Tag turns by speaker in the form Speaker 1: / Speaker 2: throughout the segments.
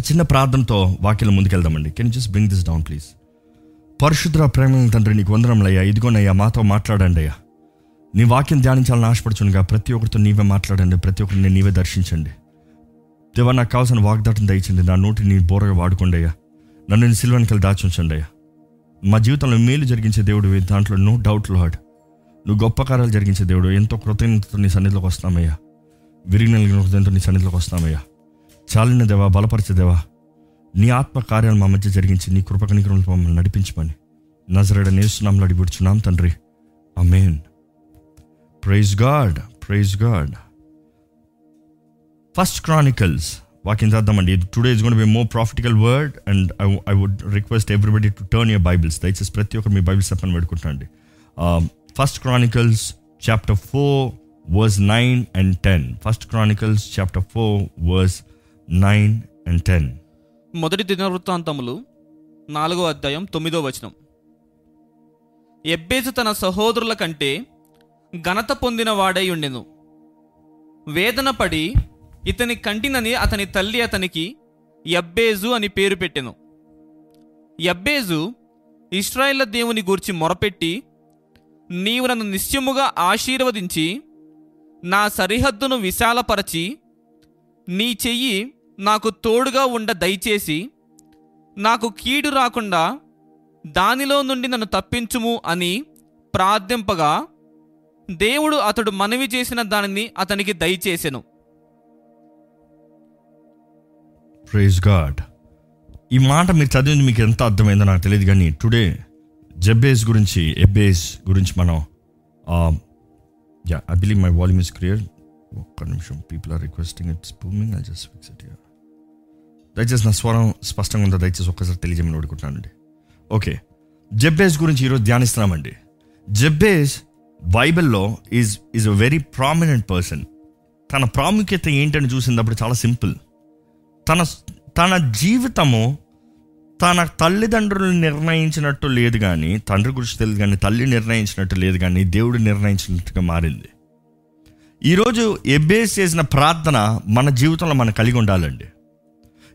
Speaker 1: ఒక చిన్న ప్రార్థనతో వాక్యం ముందుకెళ్దామండి. Can just bring this down please పరిశుద్ర ప్రేమ తండ్రి నీకు వందరంలయ్యా ఇదిగోనయ్యా మాతో మాట్లాడండి అయ్యా. నీ వాక్యం ధ్యానించాలని ఆశపడుచునుగా ప్రతి ఒక్కరితో నీవే మాట్లాడండి. ప్రతి ఒక్కరిని నీవే దర్శించండి. దేవా నాకు కావాల్సిన వాగ్దాటం దయచండి నా నోటి నీ బోరగా వాడుకోండి అయ్యా. నన్ను నీ సిల్వనికలు దాచుంచండి అయ్యా. మా జీవితంలో మేలు జరిగించే దేవుడు దాంట్లో నో డౌట్ లాడ్ నువ్వు గొప్ప కార్యాలు జరిగించే దేవుడు. ఎంతో కృతజ్ఞతతో నీ సన్నిధిలోకి వస్తామయ్యా విరిగిన కృతజ్ఞతతో నీ సన్నిధిలోకి వస్తామయ్యా చాలిన దేవా బలపరచదేవా? నీ ఆత్మ కార్యాలు మా మధ్య జరిగించి నీ కృపకనికరంలో మమ్మల్ని నడిపించమని. నజరడ నేస్తున్నాంలో అడిపిడుచున్నాం తండ్రి. Amen praise God praise God. First Chronicles walking చేద్దామండి. Today is gonna be more prophetical word and I I would request everybody to turn your Bibles. దయచేసి ప్రతి ఒక్కరు మీ బైబిల్స్ చెప్పని పెట్టుకుంటాండి first Chronicles chapter four verse nine and ten first Chronicles chapter four verse nine and ten
Speaker 2: మొదటి దినవృత్తాంతములు నాలుగో అధ్యాయం తొమ్మిదో వచనం. ఎబ్బేసు తన సహోదరుల కంటే ఘనత పొందిన వాడై ఉండెను. వేదన పడి ఇతని కంటినని అతని తల్లి అతనికి ఎబ్బేజు అని పేరు పెట్టెను. ఎబ్బేజు ఇస్రాయేళ్ళ దేవుని గూర్చి మొరపెట్టి నీవు నన్ను నిశ్చయముగా ఆశీర్వదించి నా సరిహద్దును విశాలపరచి నీ చెయ్యి నాకు తోడుగా ఉండ దయచేసి నాకు కీడు రాకుండా దానిలో నుండి నన్ను తప్పించుము అని ప్రార్థింపగా దేవుడు అతడు మనవి చేసిన దానిని అతనికి దయచేసెను.
Speaker 1: ప్రైజ్ గాడ్ ఈ మాట మీరు చదివింది మీకు ఎంత అర్థమైందో నాకు తెలియదు కానీ టుడే జబ్బేస్ గురించి ఎబ్బేస్ గురించి మనం yeah I believe my volume is clear ఒక్క నిమిషం people are requesting it's booming I just fix it దయచేసి నా స్వరం స్పష్టంగా ఉందో? దయచేసి ఒక్కసారి తెలియజేయమని అడుగుతున్నానండి. ఓకే. జబ్బేస్ గురించి ఈరోజు ధ్యానిస్తున్నామండి. జబ్బేస్ బైబిల్లో is is a very prominent person తన ప్రాముఖ్యత ఏంటని చూసినప్పుడు చాలా సింపుల్. తన తన జీవితము తన తల్లిదండ్రులు నిర్ణయించినట్టు లేదు కానీ తండ్రి గురించి తెలియదు కానీ తల్లి నిర్ణయించినట్టు లేదు కానీ దేవుడు నిర్ణయించినట్టుగా మారింది. ఈరోజు ఎబ్బేస్ చేసిన ప్రార్థన మన జీవితంలో మనం కలిగి ఉండాలండి.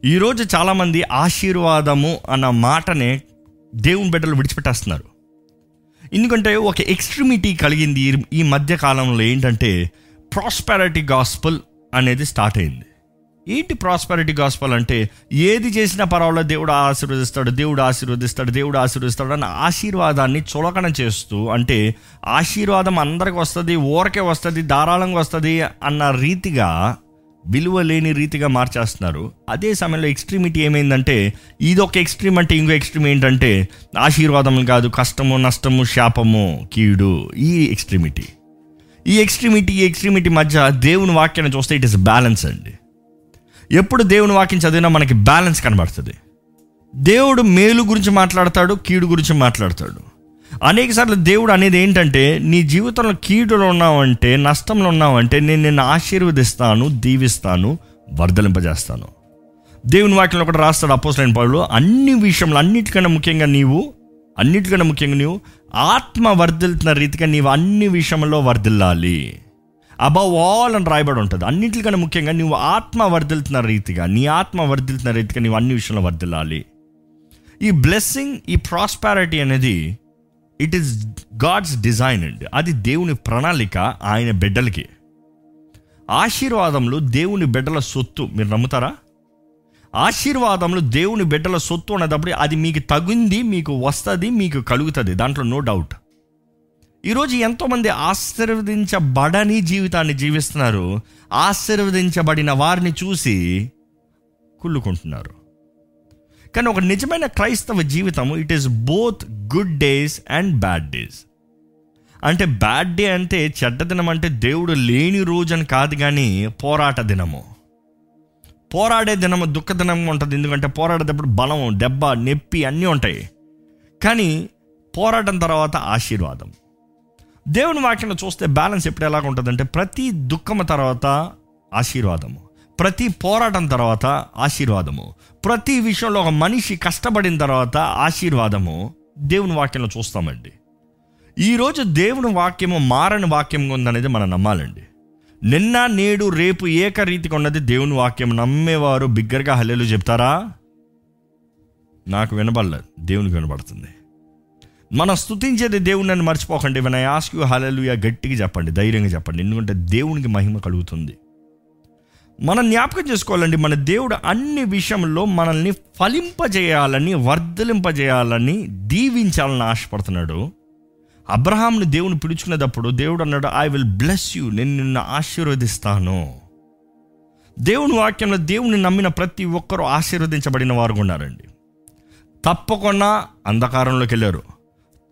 Speaker 1: ఈరోజు చాలామంది ఆశీర్వాదము అన్న మాటనే దేవుని బిడ్డలు విడిచిపెట్టేస్తున్నారు. ఎందుకంటే ఒక ఎక్స్ట్రీమిటీ కలిగింది ఈ- ఈ మధ్య కాలంలో ఏంటంటే ప్రాస్పారిటీ గాస్పల్ అనేది స్టార్ట్ అయింది. ఏంటి ప్రాస్పారిటీ గాస్పల్ అంటే ఏది చేసినా పర్వాలేదు దేవుడు ఆశీర్వదిస్తాడు దేవుడు ఆశీర్వదిస్తాడు దేవుడు ఆశీర్వదిస్తాడు అన్న ఆశీర్వాదాన్ని చులకన చేస్తూ అంటే ఆశీర్వాదం అందరికి వస్తుంది ఊరకే వస్తుంది ధారాళంగా వస్తుంది అన్న రీతిగా విలువ లేని రీతిగా మార్చేస్తున్నారు. అదే సమయంలో ఎక్స్ట్రీమిటీ ఏమైందంటే ఇది ఒక ఎక్స్ట్రీమ్ అంటే ఇంకో ఎక్స్ట్రీమ్ ఏంటంటే ఆశీర్వాదం కాదు కష్టము నష్టము శాపము కీడు ఈ ఎక్స్ట్రీమిటీ. ఈ ఎక్స్ట్రీమిటీ ఈ ఎక్స్ట్రీమిటీ మధ్య దేవుని వాక్యాన్ని చూస్తే ఇట్ ఇస్ బ్యాలెన్స్ అండి. ఎప్పుడు దేవుని వాక్యం చదివినా మనకి బ్యాలెన్స్ కనబడుతుంది. దేవుడు మేలు గురించి మాట్లాడతాడు కీడు గురించి మాట్లాడతాడు. అనేక సార్లు దేవుడు అనేది ఏంటంటే నీ జీవితంలో కీడులో ఉన్నావంటే నష్టంలో ఉన్నావంటే నేను నిన్ను ఆశీర్వదిస్తాను దీవిస్తాను వర్ధలింపజేస్తాను. దేవుని వాటిలో ఒకటి రాస్తాడు అపోసలైన పౌరులు అన్ని విషయంలో అన్నిటికన్నా ముఖ్యంగా నీవు అన్నిటికన్నా ముఖ్యంగా నీవు ఆత్మ వర్ధిల్తున్న రీతిగా నీవు అన్ని విషయంలో వర్ధిల్లాలి. అబవ్ ఆల్ అని రాయబడి ఉంటుంది. అన్నిటికన్నా ముఖ్యంగా నువ్వు ఆత్మ వర్ధిల్తున్న రీతిగా నీ ఆత్మ వర్ధిల్తున్న రీతిగా నీవు అన్ని విషయంలో వర్ధిల్లాలి. ఈ బ్లెస్సింగ్ ఈ ప్రాస్పారిటీ అనేది ఇట్ ఈస్ గాడ్స్ డిజైన్ అండి అది దేవుని ప్రణాళిక ఆయన బిడ్డలకి. ఆశీర్వాదములు దేవుని బిడ్డల సొత్తు. మీరు నమ్ముతారా? ఆశీర్వాదములు దేవుని బిడ్డల సొత్తు అనేటప్పుడు అది మీకు తగింది మీకు వస్తుంది మీకు కలుగుతుంది. దాంట్లో నో డౌట్ ఈరోజు ఎంతోమంది ఆశీర్వదించబడని జీవితాన్ని జీవిస్తున్నారు. ఆశీర్వదించబడిన వారిని చూసి కుళ్ళుకుంటున్నారు. కానీ ఒక నిజమైన క్రైస్తవ జీవితం it is both good days and bad days అంటే బ్యాడ్ డే అంటే చెడ్డ దినం అంటే దేవుడు లేని రోజు అని కాదు కానీ పోరాట దినము. పోరాడే దినము దుఃఖ దినంగా ఉంటుంది. ఎందుకంటే పోరాడేటప్పుడు బలం దెబ్బ నొప్పి అన్నీ ఉంటాయి. కానీ పోరాటం తర్వాత ఆశీర్వాదం. దేవుని వాక్యం చూస్తే బ్యాలెన్స్ ఎప్పుడు ఎలాగ ఉంటుందంటే ప్రతి దుఃఖము తర్వాత ఆశీర్వాదము. ప్రతి పోరాటం తర్వాత ఆశీర్వాదము. ప్రతి విషయంలో ఒక మనిషి కష్టపడిన తర్వాత ఆశీర్వాదము దేవుని వాక్యంలో చూస్తామండి. ఈరోజు దేవుని వాక్యము మారని వాక్యంగా ఉందనేది మనం నమ్మాలండి. నిన్న నేడు రేపు ఏకరీతిగా ఉన్నది దేవుని వాక్యం నమ్మేవారు బిగ్గరగా హల్లెలు చెప్తారా? నాకు వినబడలేదు దేవునికి వినబడుతుంది. మనం స్తుతించేది దేవుని నన్ను మర్చిపోకండి. వినయాస్క్యూ ఆస్క్ గట్టిగా చెప్పండి ధైర్యంగా చెప్పండి. ఎందుకంటే దేవునికి మహిమ కలుగుతుంది. మనం జ్ఞాపకం చేసుకోవాలండి మన దేవుడు అన్ని విషయంలో మనల్ని ఫలింపజేయాలని వర్ధలింపజేయాలని దీవించాలని ఆశపడుతున్నాడు. అబ్రహాంని దేవుని పిలుచుకునేటప్పుడు దేవుడు అన్నాడు ఐ విల్ బ్లెస్ యూ నేను నిన్ను ఆశీర్వదిస్తాను. దేవుని వాక్యంలో దేవుని నమ్మిన ప్రతి ఒక్కరూ ఆశీర్వదించబడిన వారు ఉన్నారండి. తప్పకుండా అంధకారంలోకి వెళ్ళారు.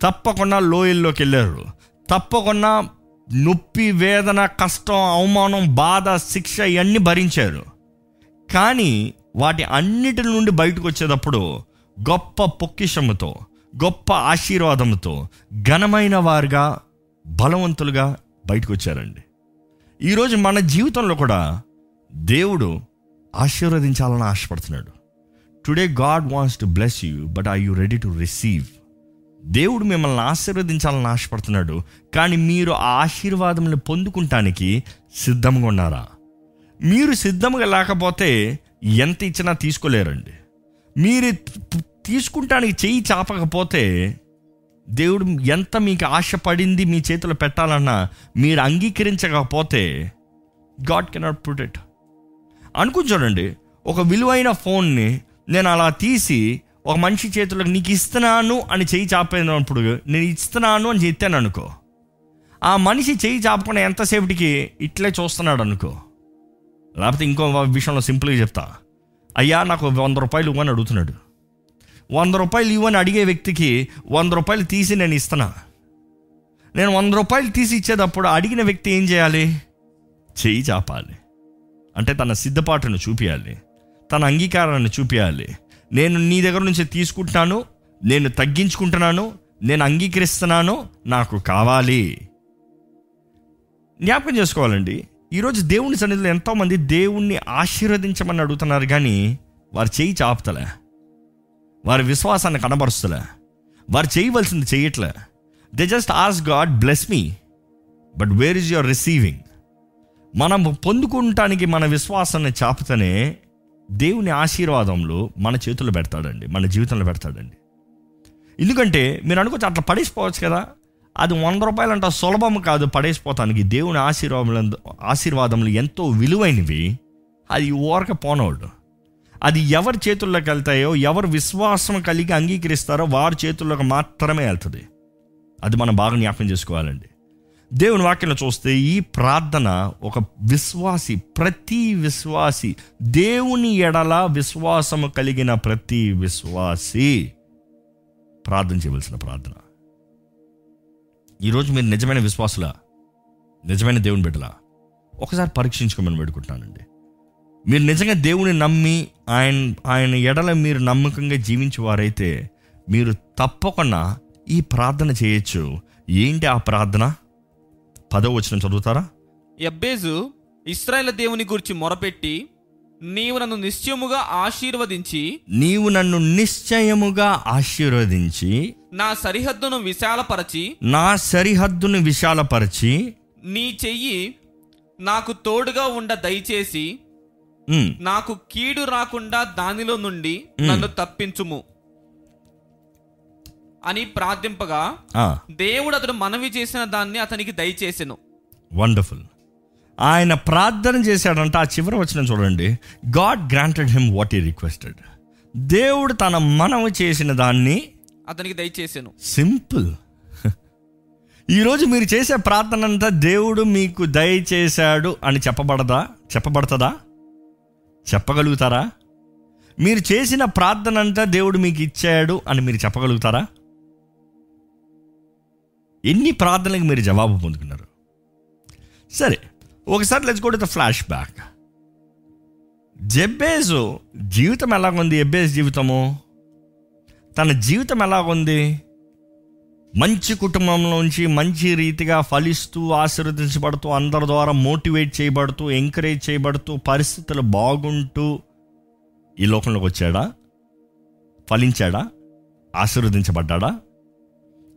Speaker 1: తప్పకుండా లోయల్లోకి వెళ్ళారు. తప్పకుండా నొప్పి వేదన కష్టం అవమానం బాధ శిక్ష ఇవన్నీ భరించారు. కానీ వాటి అన్నిటి నుండి బయటకు వచ్చేటప్పుడు గొప్ప పొక్కిషముతో గొప్ప ఆశీర్వాదంతో ఘనమైన వారుగా బలవంతులుగా బయటకు వచ్చారండి. ఈరోజు మన జీవితంలో కూడా దేవుడు ఆశీర్వదించాలని ఆశపడుతున్నాడు. Today God wants to bless you but I you ready to receive దేవుడు మిమ్మల్ని ఆశీర్వదించాలని ఆశపడుతున్నాడు కానీ మీరు ఆ ఆశీర్వాదములను పొందుకుంటానికి సిద్ధంగా ఉన్నారా? మీరు సిద్ధంగా లేకపోతే ఎంత ఇచ్చినా తీసుకోలేరండి. మీరు తీసుకుంటానికి చెయ్యి చాపకపోతే దేవుడు ఎంత మీకు ఆశపడింది మీ చేతిలో పెట్టాలన్నా మీరు అంగీకరించకపోతే గాడ్ కెనాట్ ప్రొటెక్ట్ అనుకుని చూడండి ఒక విలువైన ఫోన్ని నేను అలా తీసి ఒక మనిషి చేతులకు నీకు ఇస్తున్నాను అని చెయ్యి చాపేటప్పుడు నేను ఇస్తున్నాను అని చెప్పాను అనుకో. ఆ మనిషి చేయి చాపకుండా ఎంతసేపటికి ఇట్లే చూస్తున్నాడు అనుకో. లేకపోతే ఇంకో విషయంలో సింపుల్గా చెప్తా. అయ్యా నాకు వంద రూపాయలు ఇవ్వని అడుగుతున్నాడు. వంద రూపాయలు ఇవ్వని అడిగే వ్యక్తికి వంద రూపాయలు తీసి నేను ఇస్తున్నా. నేను వంద రూపాయలు తీసి ఇచ్చేటప్పుడు అడిగిన వ్యక్తి ఏం చేయాలి? చేయి చాపాలి. అంటే తన సిద్ధపాటును చూపించాలి తన అంగీకారాన్ని చూపించాలి నేను నీ దగ్గర నుంచి తీసుకుంటున్నాను నేను తగ్గించుకుంటున్నాను నేను అంగీకరిస్తున్నాను నాకు కావాలి. జ్ఞాపకం చేసుకోవాలండి. ఈరోజు దేవుని సన్నిధిలో ఎంతోమంది దేవుణ్ణి ఆశీర్వదించమని అడుగుతున్నారు కానీ వారు చేయి చాపుతలే. వారి విశ్వాసాన్ని కనబరుస్తలే. వారు చేయవలసింది చేయట్లే. They just as God bless me but where is your receiving మనం పొందుకుంటానికి మన విశ్వాసాన్ని చాపుతనే దేవుని ఆశీర్వాదంలో మన చేతుల్లో పెడతాడండి మన జీవితంలో పెడతాడండి. ఎందుకంటే మీరు అనుకోవచ్చు అట్లా పడేసిపోవచ్చు కదా అది వంద రూపాయలు అంటే సులభం కాదు పడేసిపోతానికి. దేవుని ఆశీర్వాదం ఆశీర్వాదములు ఎంతో విలువైనవి అది ఓరక పోనోడు అది ఎవరి చేతుల్లోకి వెళ్తాయో ఎవరు విశ్వాసం కలిగి అంగీకరిస్తారో వారి చేతుల్లోకి మాత్రమే వెళ్తుంది. అది మనం బాగా జ్ఞాపకం చేసుకోవాలండి. దేవుని వాక్యంలో చూస్తే ఈ ప్రార్థన ఒక విశ్వాసి ప్రతి విశ్వాసి దేవుని ఎడల విశ్వాసము కలిగిన ప్రతి విశ్వాసి ప్రార్థన చేయవలసిన ప్రార్థన. ఈరోజు మీరు నిజమైన విశ్వాసులా? నిజమైన దేవుని బిడ్డలా? ఒకసారి పరీక్షించుకోమని పెడుకుంటున్నానండి మీరు నిజంగా దేవుని నమ్మి ఆయన ఆయన ఎడల మీరు నమ్మకంగా జీవించేవారైతే మీరు తప్పకుండా ఈ ప్రార్థన చేయొచ్చు. ఏంటి ఆ ప్రార్థన? పదవ వచ్చిన చదువుతారా?
Speaker 2: ఎబ్బేజు ఇస్రాయేల్ దేవుని గురించి మొరపెట్టి నీవు నన్ను నిశ్చయముగా ఆశీర్వదించి
Speaker 1: నీవు నన్ను నిశ్చయముగా ఆశీర్వదించి
Speaker 2: నా సరిహద్దును విశాలపరచి
Speaker 1: నా సరిహద్దును విశాలపరిచి
Speaker 2: నీ చెయ్యి నాకు తోడుగా ఉండ దయచేసి నాకు కీడు రాకుండా దానిలో నుండి నన్ను తప్పించుము. అని ప్రార్థింపగా దేవుడు అతడు మనవి చేసిన దాన్ని అతనికి దయచేసెను.
Speaker 1: వండర్ఫుల్. ఆయన ప్రార్థన చేశాడంట ఆ చివరి వచ్చిన చూడండి. God granted him what he requested. దేవుడు తన మనవి చేసిన దాన్ని
Speaker 2: అతనికి దయచేసెను.
Speaker 1: సింపుల్. ఈరోజు మీరు చేసే ప్రార్థన అంతా దేవుడు మీకు దయచేశాడు అని చెప్పబడదా? చెప్పబడుతుందా? చెప్పగలుగుతారా? మీరు చేసిన ప్రార్థన అంతా దేవుడు మీకు ఇచ్చాడు అని మీరు చెప్పగలుగుతారా? ఎన్ని ప్రార్థనలకు మీరు జవాబు పొందుకున్నారు? సరే ఒకసారి let's go to the flashback Jabez జీవితం ఎలాగుంది? ఎబ్బేజ్ జీవితము? తన జీవితం ఎలాగుంది? మంచి కుటుంబంలోంచి మంచి రీతిగా ఫలిస్తూ ఆశీర్వదించబడుతూ అందరి ద్వారా మోటివేట్ చేయబడుతూ ఎంకరేజ్ చేయబడుతూ పరిస్థితులు బాగుంటూ ఈ లోకంలోకి వచ్చాడా? ఫలించాడా? ఆశీర్వదించబడ్డాడా?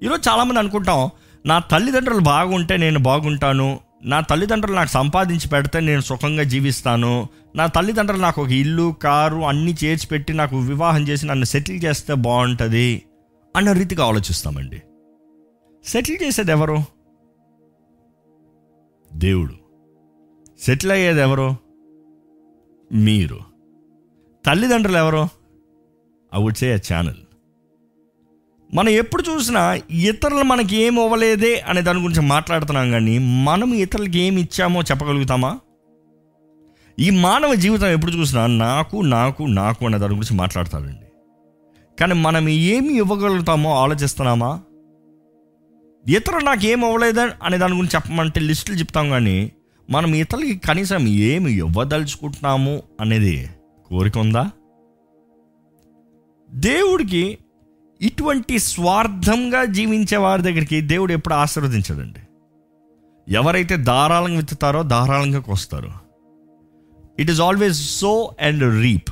Speaker 1: ఈరోజు చాలామంది అనుకుంటాం నా తల్లిదండ్రులు బాగుంటే నేను బాగుంటాను నా తల్లిదండ్రులు నాకు సంపాదించి పెడితే నేను సుఖంగా జీవిస్తాను నా తల్లిదండ్రులు నాకు ఒక ఇల్లు కారు అన్నీ చేర్చి పెట్టి నాకు వివాహం చేసి నన్ను సెటిల్ చేస్తే బాగుంటుంది అన్న రీతిగా ఆలోచిస్తామండి. సెటిల్ చేసేది ఎవరు? దేవుడు. సెటిల్ అయ్యేది ఎవరు? మీరు. తల్లిదండ్రులు ఎవరు? ఐ వుడ్ సే ఛానల్ మనం ఎప్పుడు చూసినా ఇతరులు మనకి ఏం ఇవ్వలేదే అనే దాని గురించి మాట్లాడుతున్నాం కానీ మనం ఇతరులకి ఏమి ఇచ్చామో చెప్పగలుగుతామా? ఈ మానవ జీవితం ఎప్పుడు చూసినా నాకు నాకు నాకు అనే దాని గురించి మాట్లాడతాడండి. కానీ మనం ఏమి ఇవ్వగలుగుతామో ఆలోచిస్తున్నామా? ఇతరులు నాకు ఏం అవ్వలేదు అనే దాని గురించి చెప్పమంటే లిస్టులు చెప్తాం కానీ మనం ఇతరులకి కనీసం ఏమి ఇవ్వదలుచుకుంటున్నాము అనేది కోరిక ఉందా? దేవుడికి ఇటువంటి స్వార్థంగా జీవించే వారి దగ్గరికి దేవుడు ఎప్పుడు ఆశీర్వదించడండి. ఎవరైతే ధారాళంగా విత్తుతారో ధారాళంగా కోస్తారు. It is always sow and reap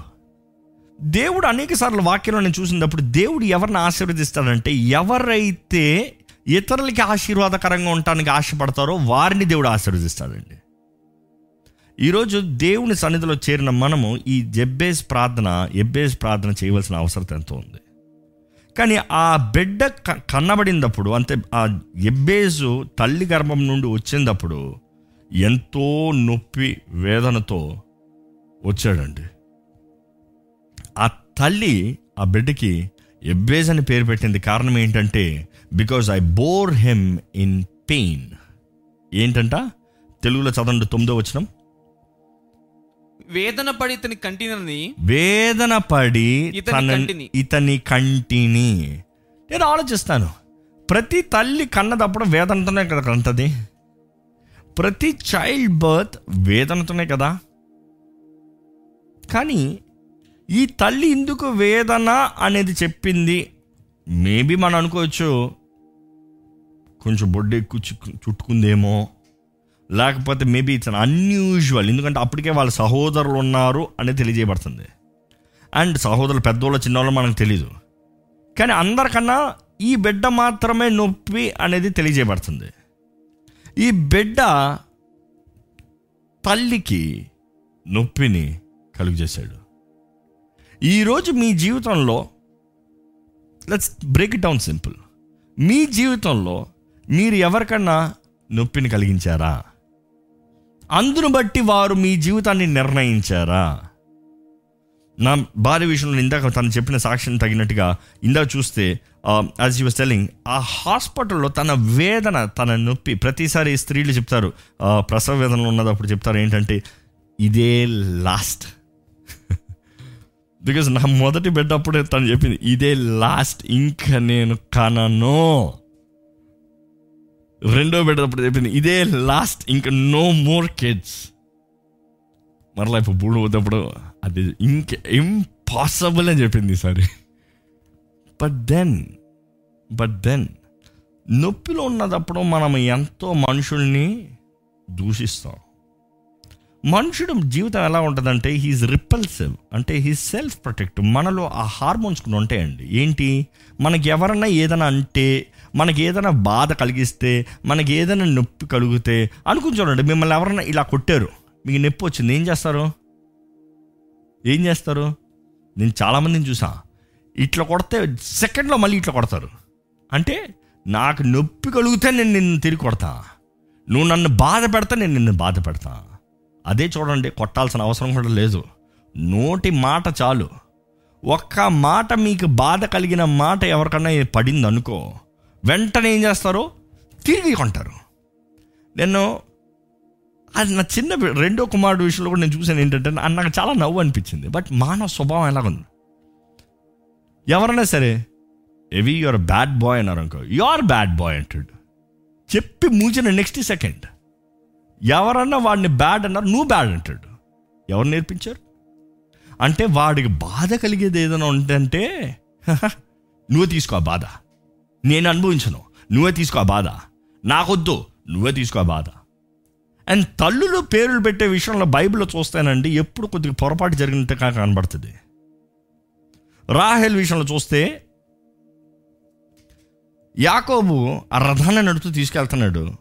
Speaker 1: దేవుడు అనేక సార్లు వాక్యంలో నేను చూసినప్పుడు దేవుడు ఎవరిని ఆశీర్వదిస్తాడంటే ఎవరైతే ఇతరులకి ఆశీర్వాదకరంగా ఉండటానికి ఆశపడతారో వారిని దేవుడు ఆశీర్వదిస్తాడండి. ఈరోజు దేవుని సన్నిధిలో చేరిన మనము ఈ జెబ్బేస్ ప్రార్థన ఎబ్బేస్ ప్రార్థన చేయవలసిన అవసరం ఎంతో ఉంది. కానీ ఆ బిడ్డ క- కన్నబడినప్పుడు అంటే ఆ ఎబ్బేజు తల్లి గర్భం నుండి వచ్చినప్పుడు ఎంతో నొప్పి వేదనతో వచ్చాడండి. ఆ తల్లి ఆ బిడ్డకి ఎబ్బేజ్ అని పేరు పెట్టింది కారణం ఏంటంటే because I bore him in pain. ఏంటంట? తెలుగులో చదవండి తొమ్మిదో వచ్చినాం
Speaker 2: వేదన పడి ఇతని కంటినని
Speaker 1: వేదన పడి
Speaker 2: ఇతని
Speaker 1: తన
Speaker 2: కంటిని.
Speaker 1: ఇతని కంటిని. నేను ఆలోచిస్తాను. ప్రతి తల్లి కన్నదప్పుడు వేదనతోనే కదా కంటది ప్రతి చైల్డ్ బర్త్ వేదనతోనే కదా? కానీ ఈ తల్లి ఎందుకు వేదన అనేది చెప్పింది. మేబీ మనం అనుకోవచ్చు కొంచెం బొడ్డు ఎక్కువ చుట్టుకుందేమో. లేకపోతే మేబీ ఇట్స్ అన్ అన్యూజువల్ ఎందుకంటే అప్పటికే వాళ్ళ సహోదరులు ఉన్నారు అనేది తెలియజేయబడుతుంది. అండ్ సహోదరులు పెద్దోళ్ళు చిన్నోళ్ళు మనకు తెలీదు. కానీ అందరికన్నా ఈ బిడ్డ మాత్రమే నొప్పి అనేది తెలియజేయబడుతుంది. ఈ బిడ్డ తల్లికి నొప్పిని కలుగజేశాడు. ఈరోజు మీ జీవితంలో let's break it down simple మీ జీవితంలో మీరు ఎవరికన్నా నొప్పిని కలిగించారా? అందును బట్టి వారు మీ జీవితాన్ని నిర్ణయించారా? నా భార్య విషయంలో ఇందాక తను చెప్పిన సాక్ష్యం తగినట్టుగా ఇందాక చూస్తే యాజ్ యూ సెల్లింగ్ టెలింగ్ ఆ హాస్పిటల్లో తన వేదన తన నొప్పి ప్రతిసారి స్త్రీలు చెప్తారు ప్రసవ వేదనలో ఉన్నదప్పుడు చెప్తారు ఏంటంటే ఇదే లాస్ట్ బికాజ్ నా మొదటి బిడ్డ అప్పుడే తను చెప్పింది ఇదే లాస్ట్ ఇంకా నేను కనను. రెండో బిడ్డప్పుడు చెప్పింది ఇదే లాస్ట్ ఇంకా నో మోర్ కిడ్స్ మరలా ఇప్పుడు బూడు పోతేప్పుడు అది ఇంక ఇంపాసిబుల్ అని చెప్పింది ఈసారి. బట్ దెన్ బట్ దెన్ నొప్పిలో ఉన్నదప్పుడు మనం ఎంతో మనుషుల్ని దూషిస్తాం. మనుషుడు జీవితం ఎలా ఉంటుందంటే హీఈస్ రిపల్సివ్ అంటే హీ సెల్ఫ్ ప్రొటెక్ట్ మనలో ఆ హార్మోన్స్ కూడా ఉంటాయండి. ఏంటి? మనకి ఎవరన్నా ఏదైనా అంటే మనకి ఏదైనా బాధ కలిగిస్తే మనకి ఏదైనా నొప్పి కలిగితే అనుకుని చూడండి మిమ్మల్ని ఎవరైనా ఇలా కొట్టారు. మీకు నొప్పి వచ్చింది ఏం చేస్తారు? ఏం చేస్తారు? నేను చాలామందిని చూసా. ఇట్లా కొడితే సెకండ్లో మళ్ళీ ఇట్లా కొడతారు. అంటే నాకు నొప్పి కలిగితే నేను నిన్ను తిరిగి కొడతా. నువ్వు నన్ను బాధ పెడతా నేను నిన్ను బాధ పెడతా. అదే చూడండి కొట్టాల్సిన అవసరం కూడా లేదు. నోటి మాట చాలు. ఒక్క మాట మీకు బాధ కలిగిన మాట ఎవరికన్నా పడింది అనుకో వెంటనే ఏం చేస్తారు? తిరిగి కొంటారు. నేను అది నా చిన్న రెండో కుమారుడు విషయంలో కూడా నేను చూసాను ఏంటంటే నాకు చాలా నవ్వు అనిపించింది. బట్ మానవ స్వభావం ఎలాగుంది? ఎవరైనా సరే ఎవి యువర్ బ్యాడ్ బాయ్ అన్నారు అనుకో. యువర్ బ్యాడ్ బాయ్ అంటాడు. చెప్పి మూచిన నెక్స్ట్ సెకండ్ ఎవరన్నా వాడిని బ్యాడ్ అన్నారు నువ్వు బ్యాడ్ అంటాడు. ఎవరు నేర్పించారు? అంటే వాడికి బాధ కలిగేది ఏదైనా ఉంటే నువ్వు తీసుకో ఆ బాధ. నేను అనుభవించను. నువ్వే తీసుకో ఆ బాధ. నాకొద్దు. నువ్వే తీసుకో ఆ బాధ. అండ్ తల్లులు పేర్లు పెట్టే విషయంలో బైబిల్లో చూస్తానండి ఎప్పుడు కొద్దిగా పొరపాటు జరిగినట్టుగా కనబడుతుంది. రాహెల్ విషయంలో చూస్తే యాకోబు ఆ రథాన్ని నడుపుతూ తీసుకెళ్తున్నాడు.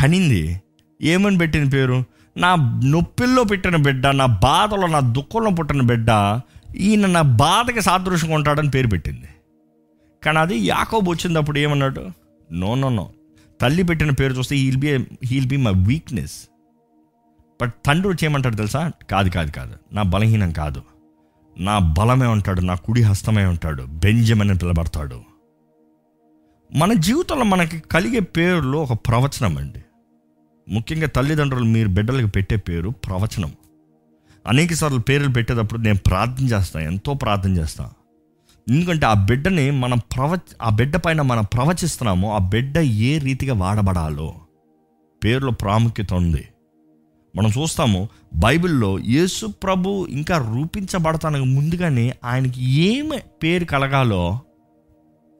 Speaker 1: కనింది ఏమని పెట్టిన పేరు? నా నొప్పిల్లో పెట్టిన బిడ్డ నా బాధలో నా దుఃఖంలో పుట్టిన బిడ్డ ఈయన నా బాధకి సాదృశ్యంగా ఉంటాడని పేరు పెట్టింది. కానీ అది యాకోబు వచ్చినప్పుడు ఏమన్నాడు? నో నో నో తల్లి పెట్టిన పేరు చూస్తే he'll be he'll be my weakness but తండ్రి చేయమంటాడు తెలుసా? కాదు కాదు కాదు. నా బలహీనం కాదు. నా బలమే ఉంటాడు నా కుడి హస్తమే ఉంటాడు బెంజమని పిలబడతాడు. మన జీవితంలో మనకి కలిగే పేరులో ఒక ప్రవచనం అండి. ముఖ్యంగా తల్లిదండ్రులు మీరు బిడ్డలకు పెట్టే పేరు ప్రవచనం. అనేక సార్లు పేర్లు పెట్టేటప్పుడు నేను ప్రార్థన చేస్తాను ఎంతో ప్రార్థన చేస్తాను ఎందుకంటే ఆ బిడ్డని మనం ప్రవ ఆ బిడ్డ పైన మనం ప్రవచిస్తున్నామో ఆ బిడ్డ ఏ రీతిగా వాడబడాలో పేర్లో ప్రాముఖ్యత ఉంది. మనం చూస్తాము బైబిల్లో యేసు ప్రభు ఇంకా రూపించబడతానికి ముందుగానే ఆయనకి ఏమి పేరు కలగాలో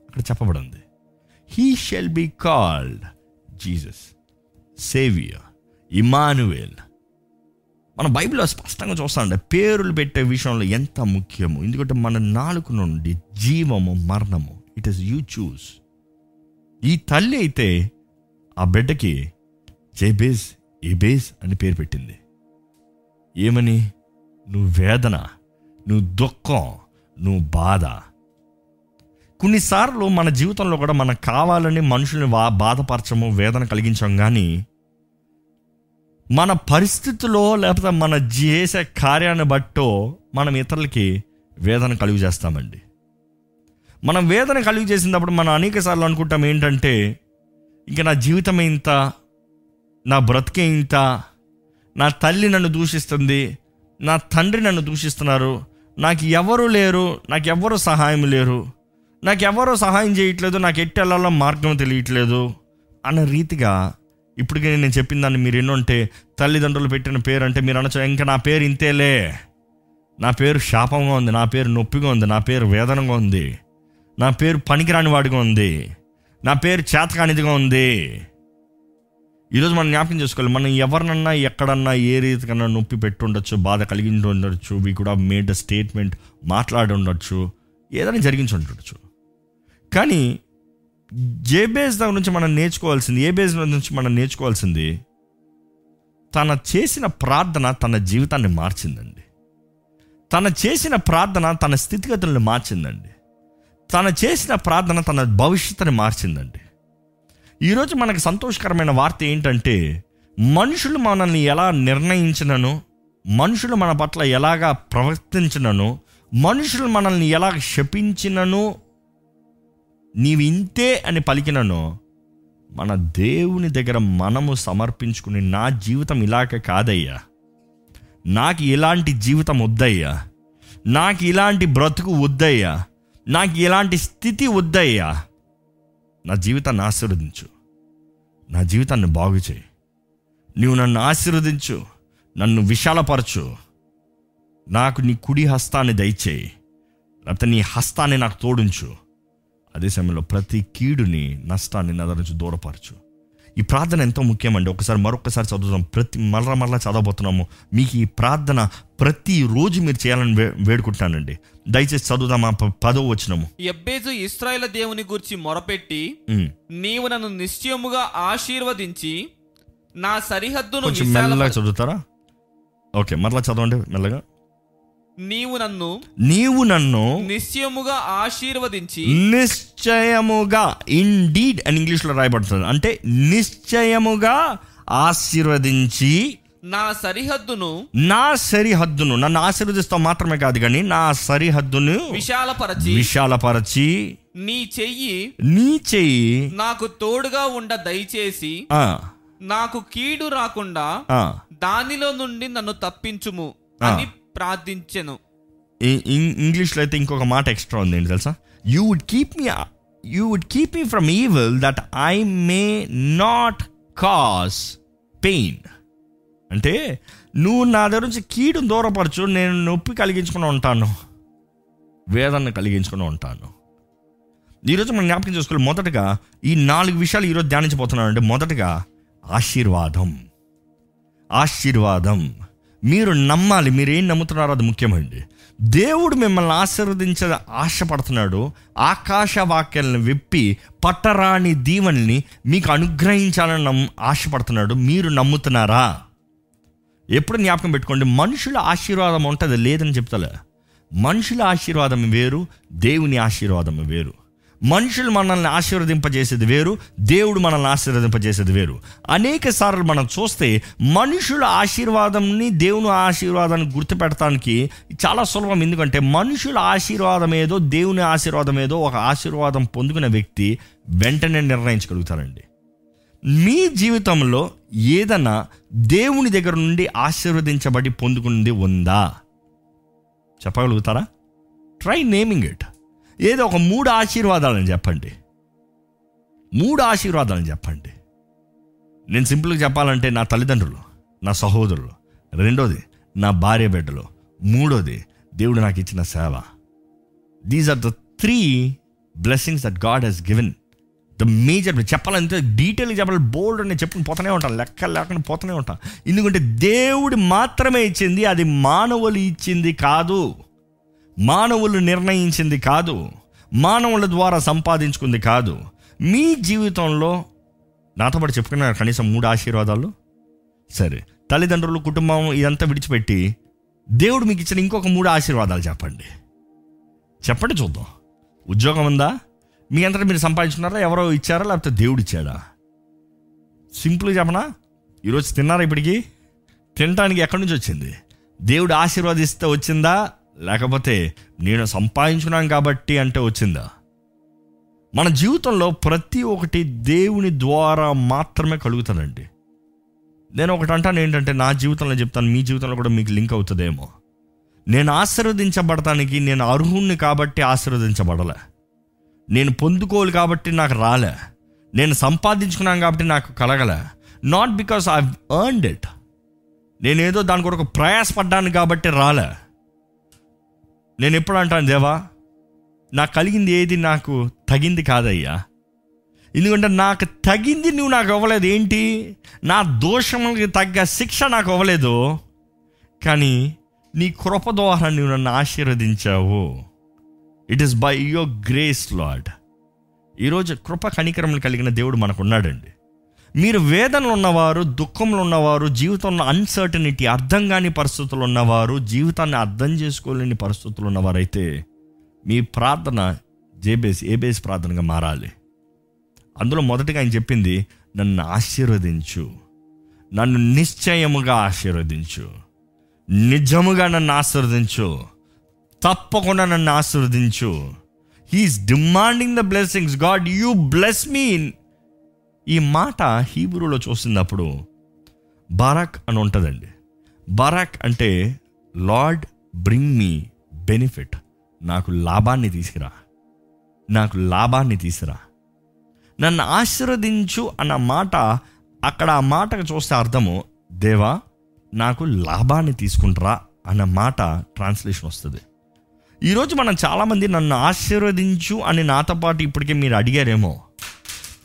Speaker 1: అక్కడ చెప్పబడింది. He shall be called Jesus saviour Immanuel మన బైబిల్లో స్పష్టంగా చూస్తామండి పేర్లు పెట్టే విషయంలో ఎంత ముఖ్యము? ఎందుకంటే మన నాలుగు నుండి జీవము మరణము. ఇట్ ఇస్ యూ చూస్ ఈ తల్లి అయితే ఆ బిడ్డకి జేబేజ్ ఏబేజ్ అని పేరు పెట్టింది. ఏమని? నువ్వు వేదన నువ్వు దుఃఖం నువ్వు బాధ. కొన్నిసార్లు మన జీవితంలో కూడా మనకు కావాలని మనుషుల్ని వా బాధపరచము వేదన కలిగించాం కానీ మన పరిస్థితిలో లేకపోతే మన చేసే కార్యాన్ని బట్టో మనం ఇతరులకి వేదన కలుగు చేస్తామండి. మనం వేదన కలుగు చేసినప్పుడు మనం అనేక సార్లు అనుకుంటాం ఏంటంటే ఇంకా నా జీవితం ఇంత నా బ్రతికే ఇంత నా తల్లి నన్ను దూషిస్తుంది నా తండ్రి నన్ను దూషిస్తున్నారు నాకు ఎవరు లేరు నాకు ఎవరు సహాయం లేరు నాకు ఎవరు సహాయం చేయట్లేదు నాకు ఎట్టి వెళ్ళాలో మార్గం తెలియట్లేదు అన్న రీతిగా ఇప్పటికే నేను చెప్పిన దాన్ని మీరు ఎన్నుంటే తల్లిదండ్రులు పెట్టిన పేరు అంటే మీరు అనొచ్చు ఇంకా నా పేరు ఇంతేలే. నా పేరు శాపంగా ఉంది నా పేరు నొప్పిగా ఉంది నా పేరు వేదనగా ఉంది నా పేరు పనికిరాని వాడిగా ఉంది నా పేరు చేతకానిదిగా ఉంది. ఈరోజు మనం జ్ఞాపకం చేసుకోవాలి మనం ఎవరినన్నా ఎక్కడన్నా ఏ రీతికన్నా నొప్పి పెట్టుండొచ్చు బాధ కలిగి ఉండొచ్చు వీ కూడా మేడ్ అ స్టేట్మెంట్ మాట్లాడి ఉండొచ్చు ఏదైనా జరిగించి ఉండొచ్చు. కానీ ఏ బేస్ నుంచి మనం నేర్చుకోవాల్సింది? ఏ బేస్ నుంచి మనం నేర్చుకోవాల్సింది? తన చేసిన ప్రార్థన తన జీవితాన్ని మార్చిందండి. తన చేసిన ప్రార్థన తన స్థితిగతులను మార్చిందండి. తన చేసిన ప్రార్థన తన భవిష్యత్తుని మార్చిందండి. ఈరోజు మనకు సంతోషకరమైన వార్త ఏంటంటే మనుషులు మనల్ని ఎలా నిర్ణయించినను మనుషులు మన పట్ల ఎలాగా ప్రవర్తించినను మనుషులు మనల్ని ఎలా శపించినను నీవు ఇంతే అని పలికినను మన దేవుని దగ్గర మనము సమర్పించుకుని నా జీవితం ఇలాగ కాదయ్యా. నాకు ఇలాంటి జీవితం వద్దయ్యా. నాకు ఇలాంటి బ్రతుకు వద్దయ్యా. నాకు ఇలాంటి స్థితి వద్దయ్యా. నా జీవితాన్ని ఆశీర్వదించు. నా జీవితాన్ని బాగు చేయి. నువ్వు నన్ను ఆశీర్వదించు. నన్ను విశాలపరచు. నాకు నీ కుడి హస్తాన్ని దయచేయి. లేకపోతే నీ హస్తాన్ని నాకు తోడించు. అదే సమయంలో ప్రతి కీడుని నష్టాన్ని నా దగ్గర నుంచి దూరపరచు. ఈ ప్రార్థన ఎంతో ముఖ్యమండి. ఒకసారి మరొకసారి చదువుతాం ప్రతి మరల మరలా చదవబోతున్నాము. మీకు ఈ ప్రార్థన ప్రతి రోజు మీరు చేయాలని వే వేడుకుంటానండి. దయచేసి చదువుదాం. ఆ పదవ వచ్చినము
Speaker 2: ఎబ్బేజు ఇస్రాయేల్ దేవుని గూర్చి మొరపెట్టి నీవు నన్ను నిశ్చయముగా ఆశీర్వదించి నా సరిహద్దును
Speaker 1: మెల్లగా చదువుతారా? ఓకే మరలా చదవండి మెల్లగా.
Speaker 2: నీవు నన్ను
Speaker 1: నీవు నన్ను
Speaker 2: నిశ్చయముగా ఆశీర్వదించి
Speaker 1: నిశ్చయముగా ఇండీడ్ అని ఇంగ్లీష్లో రాయబడుతుంది. అంటే నిశ్చయముగా ఆశీర్వదించి
Speaker 2: నా సరిహద్దును
Speaker 1: నా సరిహద్దును నన్ను ఆశీర్వదిస్తాం మాత్రమే కాదు కానీ నా సరిహద్దును
Speaker 2: విశాలపరచి
Speaker 1: విశాలపరచి
Speaker 2: నీ చెయ్యి
Speaker 1: నీ చెయ్యి
Speaker 2: నాకు తోడుగా ఉండ దయచేసి
Speaker 1: ఆ,
Speaker 2: నాకు కీడు రాకుండా దానిలో నుండి నన్ను తప్పించుము అని ప్రార్థించెను.
Speaker 1: ఇం- ఇంగ్లీష్లో అయితే ఇంకొక మాట ఎక్స్ట్రా ఉంది ఏంటి తెలుసా? You would keep me you would keep me from evil that I may not cause pain అంటే నువ్వు నా దగ్గర నుంచి కీడు దూరపరచు నేను నొప్పి కలిగించుకుని ఉంటాను. వేదన కలిగించుకుని ఉంటాను. ఈరోజు మనం జ్ఞాపకం చేసుకోవాలి మొదటగా ఈ నాలుగు విషయాలు ఈరోజు ధ్యానించబోతున్నాను అంటే మొదటగా ఆశీర్వాదం. ఆశీర్వాదం. మీరు నమ్మాలి మీరు ఏం నమ్ముతున్నారో అది ముఖ్యమండి. దేవుడు మిమ్మల్ని ఆశీర్వదించ ఆశపడుతున్నాడు. ఆకాశ వాక్యాలను విప్పి పట్టరాని దీవెనల్ని మీకు అనుగ్రహించాలని నమ్ ఆశపడుతున్నాడు. మీరు నమ్ముతున్నారా? ఎప్పుడు జ్ఞాపకం పెట్టుకోండి మనుషుల ఆశీర్వాదం ఉంటుంది లేదని చెప్తలే. మనుషుల ఆశీర్వాదం వేరు దేవుని ఆశీర్వాదం వేరు. మనుషులు మనల్ని ఆశీర్వదింపజేసేది వేరు దేవుడు మనల్ని ఆశీర్వదింపజేసేది వేరు. అనేక సార్లు మనం చూస్తే మనుషుల ఆశీర్వాదంని దేవుని ఆశీర్వాదాన్ని గుర్తుపెట్టడానికి చాలా సులభం. ఎందుకంటే మనుషుల ఆశీర్వాదం ఏదో దేవుని ఆశీర్వాదం ఏదో ఒక ఆశీర్వాదం పొందుకున్న వ్యక్తి వెంటనే నిర్ణయించగలుగుతారండి మీ జీవితంలో ఏదైనా దేవుని దగ్గర నుండి ఆశీర్వదించబడి పొందుకున్నది ఉందా? చెప్పగలుగుతారా? Try naming it. ఏదో ఒక మూడు ఆశీర్వాదాలని చెప్పండి. మూడు ఆశీర్వాదాలని చెప్పండి. నేను సింపుల్గా చెప్పాలంటే నా తల్లిదండ్రులు నా సహోదరులు. రెండోది నా భార్య బిడ్డలు. మూడోది దేవుడు నాకు ఇచ్చిన సేవ. These are the three blessings that God has given the major చెప్పాలంటే డీటెయిల్గా చెప్పాలి బోల్డ్ అని చెప్పుకుని పోతూనే ఉంటాను. లెక్క లేకుండా పోతూనే ఉంటాను. ఎందుకంటే దేవుడు మాత్రమే ఇచ్చింది అది మానవులు ఇచ్చింది కాదు. మానవులు నిర్ణయించింది కాదు మానవుల ద్వారా సంపాదించుకుంది కాదు. మీ జీవితంలో నాతో పాటు చెప్పుకున్నారు కనీసం మూడు ఆశీర్వాదాలు? సరే తల్లిదండ్రులు కుటుంబం ఇదంతా విడిచిపెట్టి దేవుడు మీకు ఇచ్చిన ఇంకొక మూడు ఆశీర్వాదాలు చెప్పండి. చెప్పండి చూద్దాం. ఉద్యోగం ఉందా? మీ అంతటా మీరు సంపాదించుకున్నారా? ఎవరో ఇచ్చారా? లేకపోతే దేవుడు ఇచ్చాడా? సింపుల్గా చెప్పనా? ఈరోజు తిన్నారా ఇప్పటికి? తినడానికి ఎక్కడి నుంచి వచ్చింది? దేవుడు ఆశీర్వాదిస్తే వచ్చిందా? లేకపోతే నేను సంపాదించుకున్నాను కాబట్టి అంటే వచ్చిందా? మన జీవితంలో ప్రతి ఒక్కటి దేవుని ద్వారా మాత్రమే కలుగుతుందండి. నేను ఒకటి అంటాను ఏంటంటే నా జీవితంలో చెప్తాను మీ జీవితంలో కూడా మీకు లింక్ అవుతుందేమో. నేను ఆశీర్వదించబడటానికి నేను అర్హుణ్ణి కాబట్టి ఆశీర్వదించబడలే. నేను పొందుకోవాలి కాబట్టి నాకు రాలే. నేను సంపాదించుకున్నాను కాబట్టి నాకు కలగలే. Not because I earned it నేనేదో దాని కొరకు ప్రయాసపడ్డాను కాబట్టి రాలే. నేను ఎప్పుడు అంటాను దేవా? నాకు కలిగింది ఏది నాకు తగింది కాదయ్యా. ఎందుకంటే నాకు తగింది నువ్వు నాకు ఇవ్వలేదు ఏంటి? నా దోషములకి తగ్గ శిక్ష నాకు ఇవ్వలేదు కానీ నీ కృప ద్వారా నువ్వు నన్ను ఆశీర్వదించావు. It is by your grace lord ఈరోజు కృప కనికరములు కలిగిన దేవుడు మనకు ఉన్నాడండి మీరు వేదనలు ఉన్నవారు దుఃఖంలో ఉన్నవారు జీవితంలో అన్సర్టనిటీ అర్థం కాని పరిస్థితులు ఉన్నవారు జీవితాన్ని అర్థం చేసుకోలేని పరిస్థితులు ఉన్నవారైతే మీ ప్రార్థన జేబేస్ ఏబేస్ ప్రార్థనగా మారాలి. అందులో మొదటగా ఆయన చెప్పింది నన్ను ఆశీర్వదించు. నన్ను నిశ్చయముగా ఆశీర్వదించు. నిజముగా నన్ను ఆశీర్వదించు. తప్పకుండా నన్ను ఆశీర్వదించు. He is demanding the blessings God you bless me ఈ మాట హీబ్రూలో చూసినప్పుడు బరాక్ అని ఉంటుందండి. బారాక్ అంటే లార్డ్ బ్రింగ్ మీ బెనిఫిట్. నాకు లాభాన్ని తీసుకురా. నాకు లాభాన్ని తీసుకురా. నన్ను ఆశీర్వదించు అన్న మాట అక్కడ ఆ మాటకు చూస్తే అర్థము దేవా నాకు లాభాన్ని తీసుకుంటారా అన్న మాట ట్రాన్స్లేషన్ వస్తుంది. ఈరోజు మనం చాలామంది నన్ను ఆశీర్వదించు అని నాతో పాటు ఇప్పటికే మీరు అడిగారేమో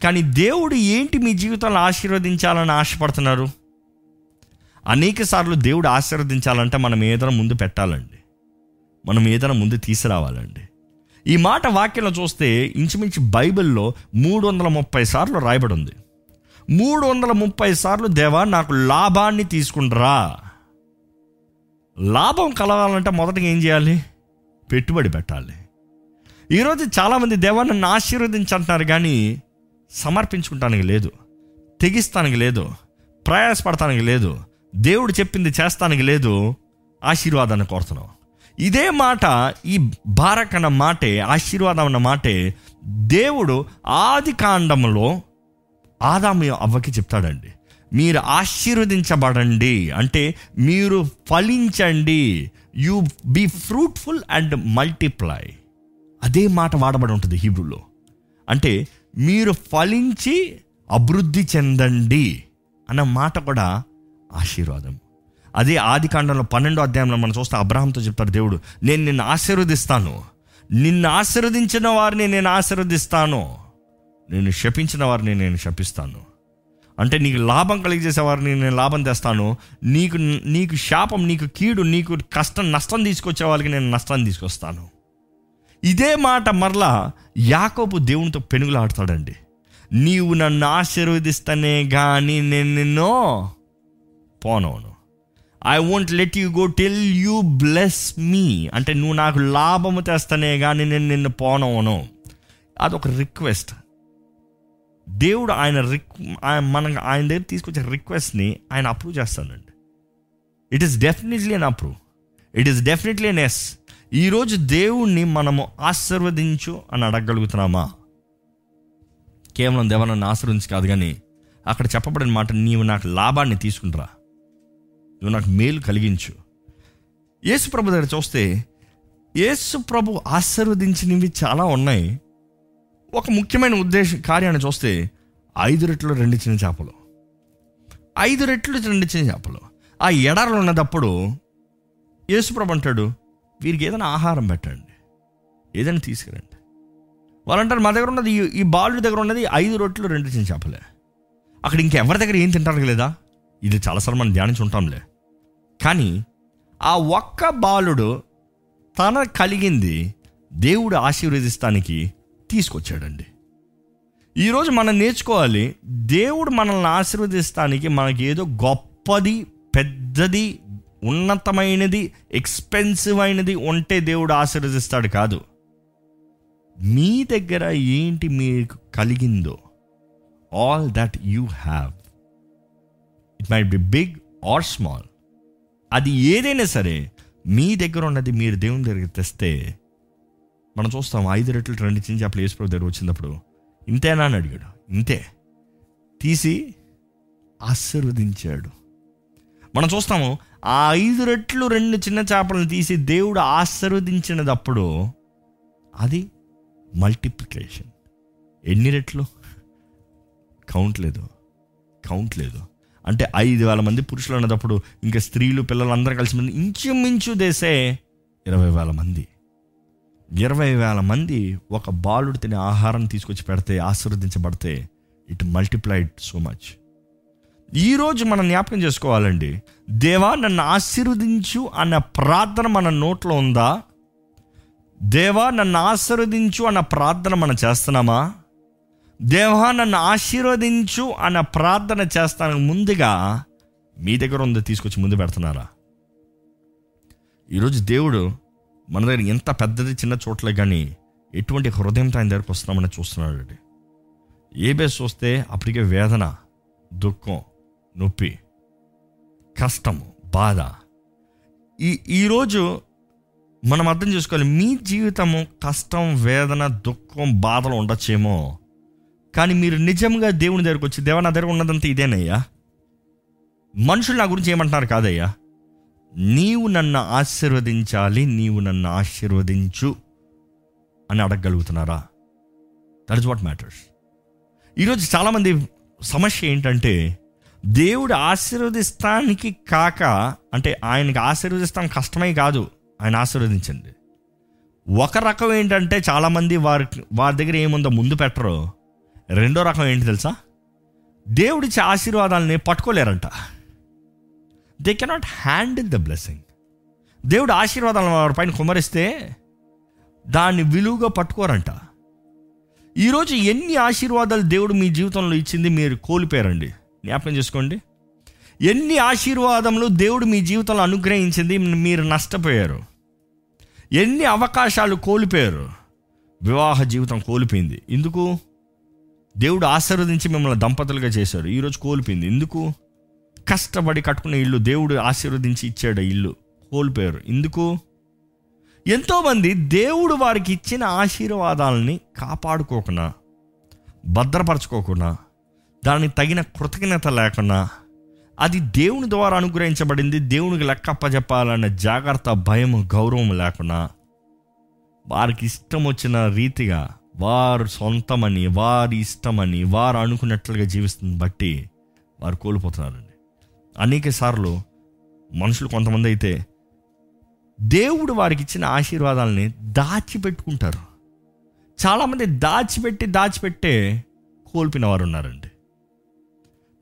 Speaker 1: కానీ దేవుడు ఏంటి మీ జీవితంలో ఆశీర్వదించాలని ఆశపడుతున్నారు? అనేక సార్లు దేవుడు ఆశీర్వదించాలంటే మనం ఏదైనా ముందు పెట్టాలండి. మనం ఏదైనా ముందు తీసుకురావాలండి. ఈ మాట వాక్యంలో చూస్తే ఇంచుమించు బైబిల్లో మూడు వందల ముప్పై సార్లు రాయబడి ఉంది మూడు వందల ముప్పై సార్లు దేవా నాకు లాభాన్ని తీసుకుంటరా. లాభం కలగాలంటే మొదటగా ఏం చేయాలి? పెట్టుబడి పెట్టాలి. ఈరోజు చాలామంది దేవా నన్ను ఆశీర్వదించంటున్నారు కానీ సమర్పించుకుంటానికి లేదు తెగిస్తానికి లేదు ప్రయాసపడటానికి లేదు దేవుడు చెప్పింది చేస్తానికి లేదు ఆశీర్వాదాన్ని కోరుతున్నాం. ఇదే మాట ఈ బారక్ అన్న మాటే ఆశీర్వాదం అన్న మాటే దేవుడు ఆది కాండంలో ఆదాము అవ్వకి చెప్తాడండి. మీరు ఆశీర్వదించబడండి అంటే మీరు ఫలించండి. You be fruitful and multiply అదే మాట వాడబడి ఉంటుంది హీబ్రూలో. అంటే మీరు ఫలించి అభివృద్ధి చెందండి అన్న మాట కూడా ఆశీర్వాదం. అదే ఆది కాండంలో పన్నెండో అధ్యాయంలో మనం చూస్తే అబ్రహంతో చెప్తారు దేవుడు నేను నిన్ను ఆశీర్వదిస్తాను. నిన్ను ఆశీర్వదించిన వారిని నేను ఆశీర్వదిస్తాను. నేను శపించిన వారిని నేను శపిస్తాను. అంటే నీకు లాభం కలిగజేసే వారిని నేను లాభం తెస్తాను. నీకు నీకు శాపం నీకు కీడు నీకు కష్టం నష్టం తీసుకొచ్చే వాళ్ళకి నేను నష్టాన్ని తీసుకొస్తాను. ఇదే మాట మరలా యాకోబు దేవునితో పెనుగులాడతాడండి. నీవు నన్ను ఆశీర్వదిస్తానే కానీ నేను నిన్ను పోనవును I won't let you go till you bless me అంటే నువ్వు నాకు లాభము తెస్తానే కానీ నేను నిన్ను పోనవును అదొక రిక్వెస్ట్ దేవుడు ఆయన రిక్ ఆయన- మన ఆయన దగ్గర తీసుకొచ్చే రిక్వెస్ట్ని ఆయన అప్రూవ్ చేస్తానండి it is definitely an approve it is definitely an yes ఈరోజు దేవుణ్ణి మనము ఆశీర్వదించు అని అడగగలుగుతున్నామా? కేవలం దేవనన్ను ఆశీర్వదించి కాదు కానీ అక్కడ చెప్పబడిన మాట నీవు నాకు లాభాన్ని తీసుకుంటురా. నువ్వు నాకు మేలు కలిగించు. యేసు ప్రభు దగ్గర చూస్తే యేసు ప్రభు ఆశీర్వదించినవి చాలా ఉన్నాయి. ఒక ముఖ్యమైన ఉద్దేశం కార్యాన్ని చూస్తే ఐదు రెట్లు రెండు చిన్న చేపలు. ఐదు రెట్లు రెండు చిన్న చేపలు. ఆ ఎడారులు ఉన్నదప్పుడు యేసుప్రభు అంటాడు వీరికి ఏదైనా ఆహారం పెట్టండి. ఏదైనా తీసుకురండి. వాళ్ళంటారు మా దగ్గర ఉన్నది ఈ- బాలుడి దగ్గర ఉన్నది ఐదు రొట్టెలు రెండు చిన్న చేపలే. అక్కడ ఇంకెవరి దగ్గర ఏం తింటారు లేదా? ఇది చాలాసార్లు మనం ధ్యానించి ఉంటాంలే. కానీ ఆ ఒక్క బాలుడు తన కలిగింది దేవుడు ఆశీర్వదిస్తానికి తీసుకొచ్చాడండి. ఈరోజు మనం నేర్చుకోవాలి దేవుడు మనల్ని ఆశీర్వదిస్తానికి మనకి ఏదో గొప్పది పెద్దది ఉన్నతమైనది ఎక్స్పెన్సివ్ అయినది ఉంటే దేవుడు ఆశీర్వదిస్తాడు కాదు. మీ దగ్గర ఏంటి మీకు కలిగిందో all that you have it might be big or small అది ఏదైనా సరే మీ దగ్గర ఉన్నది మీరు దేవుని దగ్గర తెస్తే మనం చూస్తాం ఐదు రెట్లు రెండు చిన్న చేపలు యేసుప్రభు దగ్గర వచ్చినప్పుడు ఇంతేనా అని అడిగాడు. ఇంతే. తీసి ఆశీర్వదించాడు. మనం చూస్తాము ఆ ఐదు రెట్లు రెండు చిన్న చేపలను తీసి దేవుడు ఆశీర్వదించినదప్పుడు అది మల్టిప్లికేషన్. ఎన్ని రెట్లు? కౌంట్ లేదు. కౌంట్ లేదు. అంటే ఐదు వేల మంది పురుషులు ఉన్నప్పుడు ఇంకా స్త్రీలు పిల్లలు అందరూ కలిసి మంది ఇంచుమించు దేసే ఇరవై వేల మంది. ఇరవై వేల మంది ఒక బాలుడు తినే ఆహారం తీసుకొచ్చి పెడితే ఆశీర్వదించబడితే ఇట్ మల్టిప్లైడ్ సో మచ్. ఈరోజు మనం జ్ఞాపకం చేసుకోవాలండి. దేవా నన్ను ఆశీర్వదించు అన్న ప్రార్థన మన నోట్లో ఉందా? దేవా నన్ను ఆశీర్వదించు అన్న ప్రార్థన మనం చేస్తున్నామా? దేవా నన్ను ఆశీర్వదించు అన్న ప్రార్థన చేస్తాను ముందుగా మీ దగ్గర ఉంది తీసుకొచ్చి ముందు పెడుతున్నారా? ఈరోజు దేవుడు మన దగ్గర ఎంత పెద్దది చిన్న చోట్లే కానీ ఎటువంటి హృదయంతో ఆయన దగ్గరకు వస్తున్నామని చూస్తున్నాడు అండి ఏ బేస్ చూస్తే అప్పటికే వేదన దుఃఖం నొప్పి కష్టము బాధ. ఈ ఈరోజు మనం అర్థం చేసుకోవాలి మీ జీవితము కష్టం వేదన దుఃఖం బాధలు ఉండొచ్చేమో. కానీ మీరు నిజంగా దేవుని దగ్గరకు వచ్చి దేవ నా దగ్గర ఉన్నదంతా ఇదేనయ్యా. మనుషులు నా గురించి ఏమంటున్నారు కాదయ్యా. నీవు నన్ను ఆశీర్వదించాలి నీవు నన్ను ఆశీర్వదించు అని అడగగలుగుతున్నారా? దట్ ఇస్ వాట్ మ్యాటర్స్ ఈరోజు చాలామంది సమస్య ఏంటంటే దేవుడు ఆశీర్వదిస్తానికి కాక అంటే ఆయనకి ఆశీర్వదిస్తాం కష్టమే కాదు ఆయన ఆశీర్వదించండి. ఒక రకం ఏంటంటే చాలామంది వారి వారి దగ్గర ఏముందో ముందు పెట్టరు. రెండో రకం ఏంటి తెలుసా? దేవుడిచ్చే ఆశీర్వాదాలని పట్టుకోలేరంట. They cannot handle the blessing దేవుడు ఆశీర్వాదాలను వారి పైన కుమరిస్తే దాన్ని విలువగా పట్టుకోరంట. ఈరోజు ఎన్ని ఆశీర్వాదాలు దేవుడు మీ జీవితంలో ఇచ్చింది మీరు కోల్పోయారండి? జ్ఞాపకం చేసుకోండి. ఎన్ని ఆశీర్వాదములు దేవుడు మీ జీవితంలో అనుగ్రహించింది మీరు నష్టపోయారు. ఎన్ని అవకాశాలు కోల్పోయారు. వివాహ జీవితం కోల్పోయింది. ఎందుకు? దేవుడు ఆశీర్వదించి మిమ్మల్ని దంపతులుగా చేశారు. ఈరోజు కోల్పోయింది. ఎందుకు? కష్టపడి కట్టుకున్న ఇల్లు దేవుడు ఆశీర్వదించి ఇచ్చాడు. ఇల్లు కోల్పోయారు. ఎందుకు? ఎంతోమంది దేవుడు వారికి ఇచ్చిన ఆశీర్వాదాలని కాపాడుకోకుండా భద్రపరచుకోకుండా దానికి తగిన కృతజ్ఞత లేకుండా అది దేవుని ద్వారా అనుగ్రహించబడింది దేవునికి లెక్క జాగ్రత్త భయం గౌరవం లేకుండా వారికి ఇష్టం వచ్చిన రీతిగా వారు సొంతమని వారి ఇష్టమని వారు అనుకున్నట్లుగా జీవిస్తుంది బట్టి వారు కోల్పోతున్నారండి. అనేక సార్లు మనుషులు కొంతమంది అయితే దేవుడు వారికి ఇచ్చిన ఆశీర్వాదాలని దాచిపెట్టుకుంటారు. చాలామంది దాచిపెట్టి దాచిపెట్టే కోల్పిన వారు ఉన్నారండి.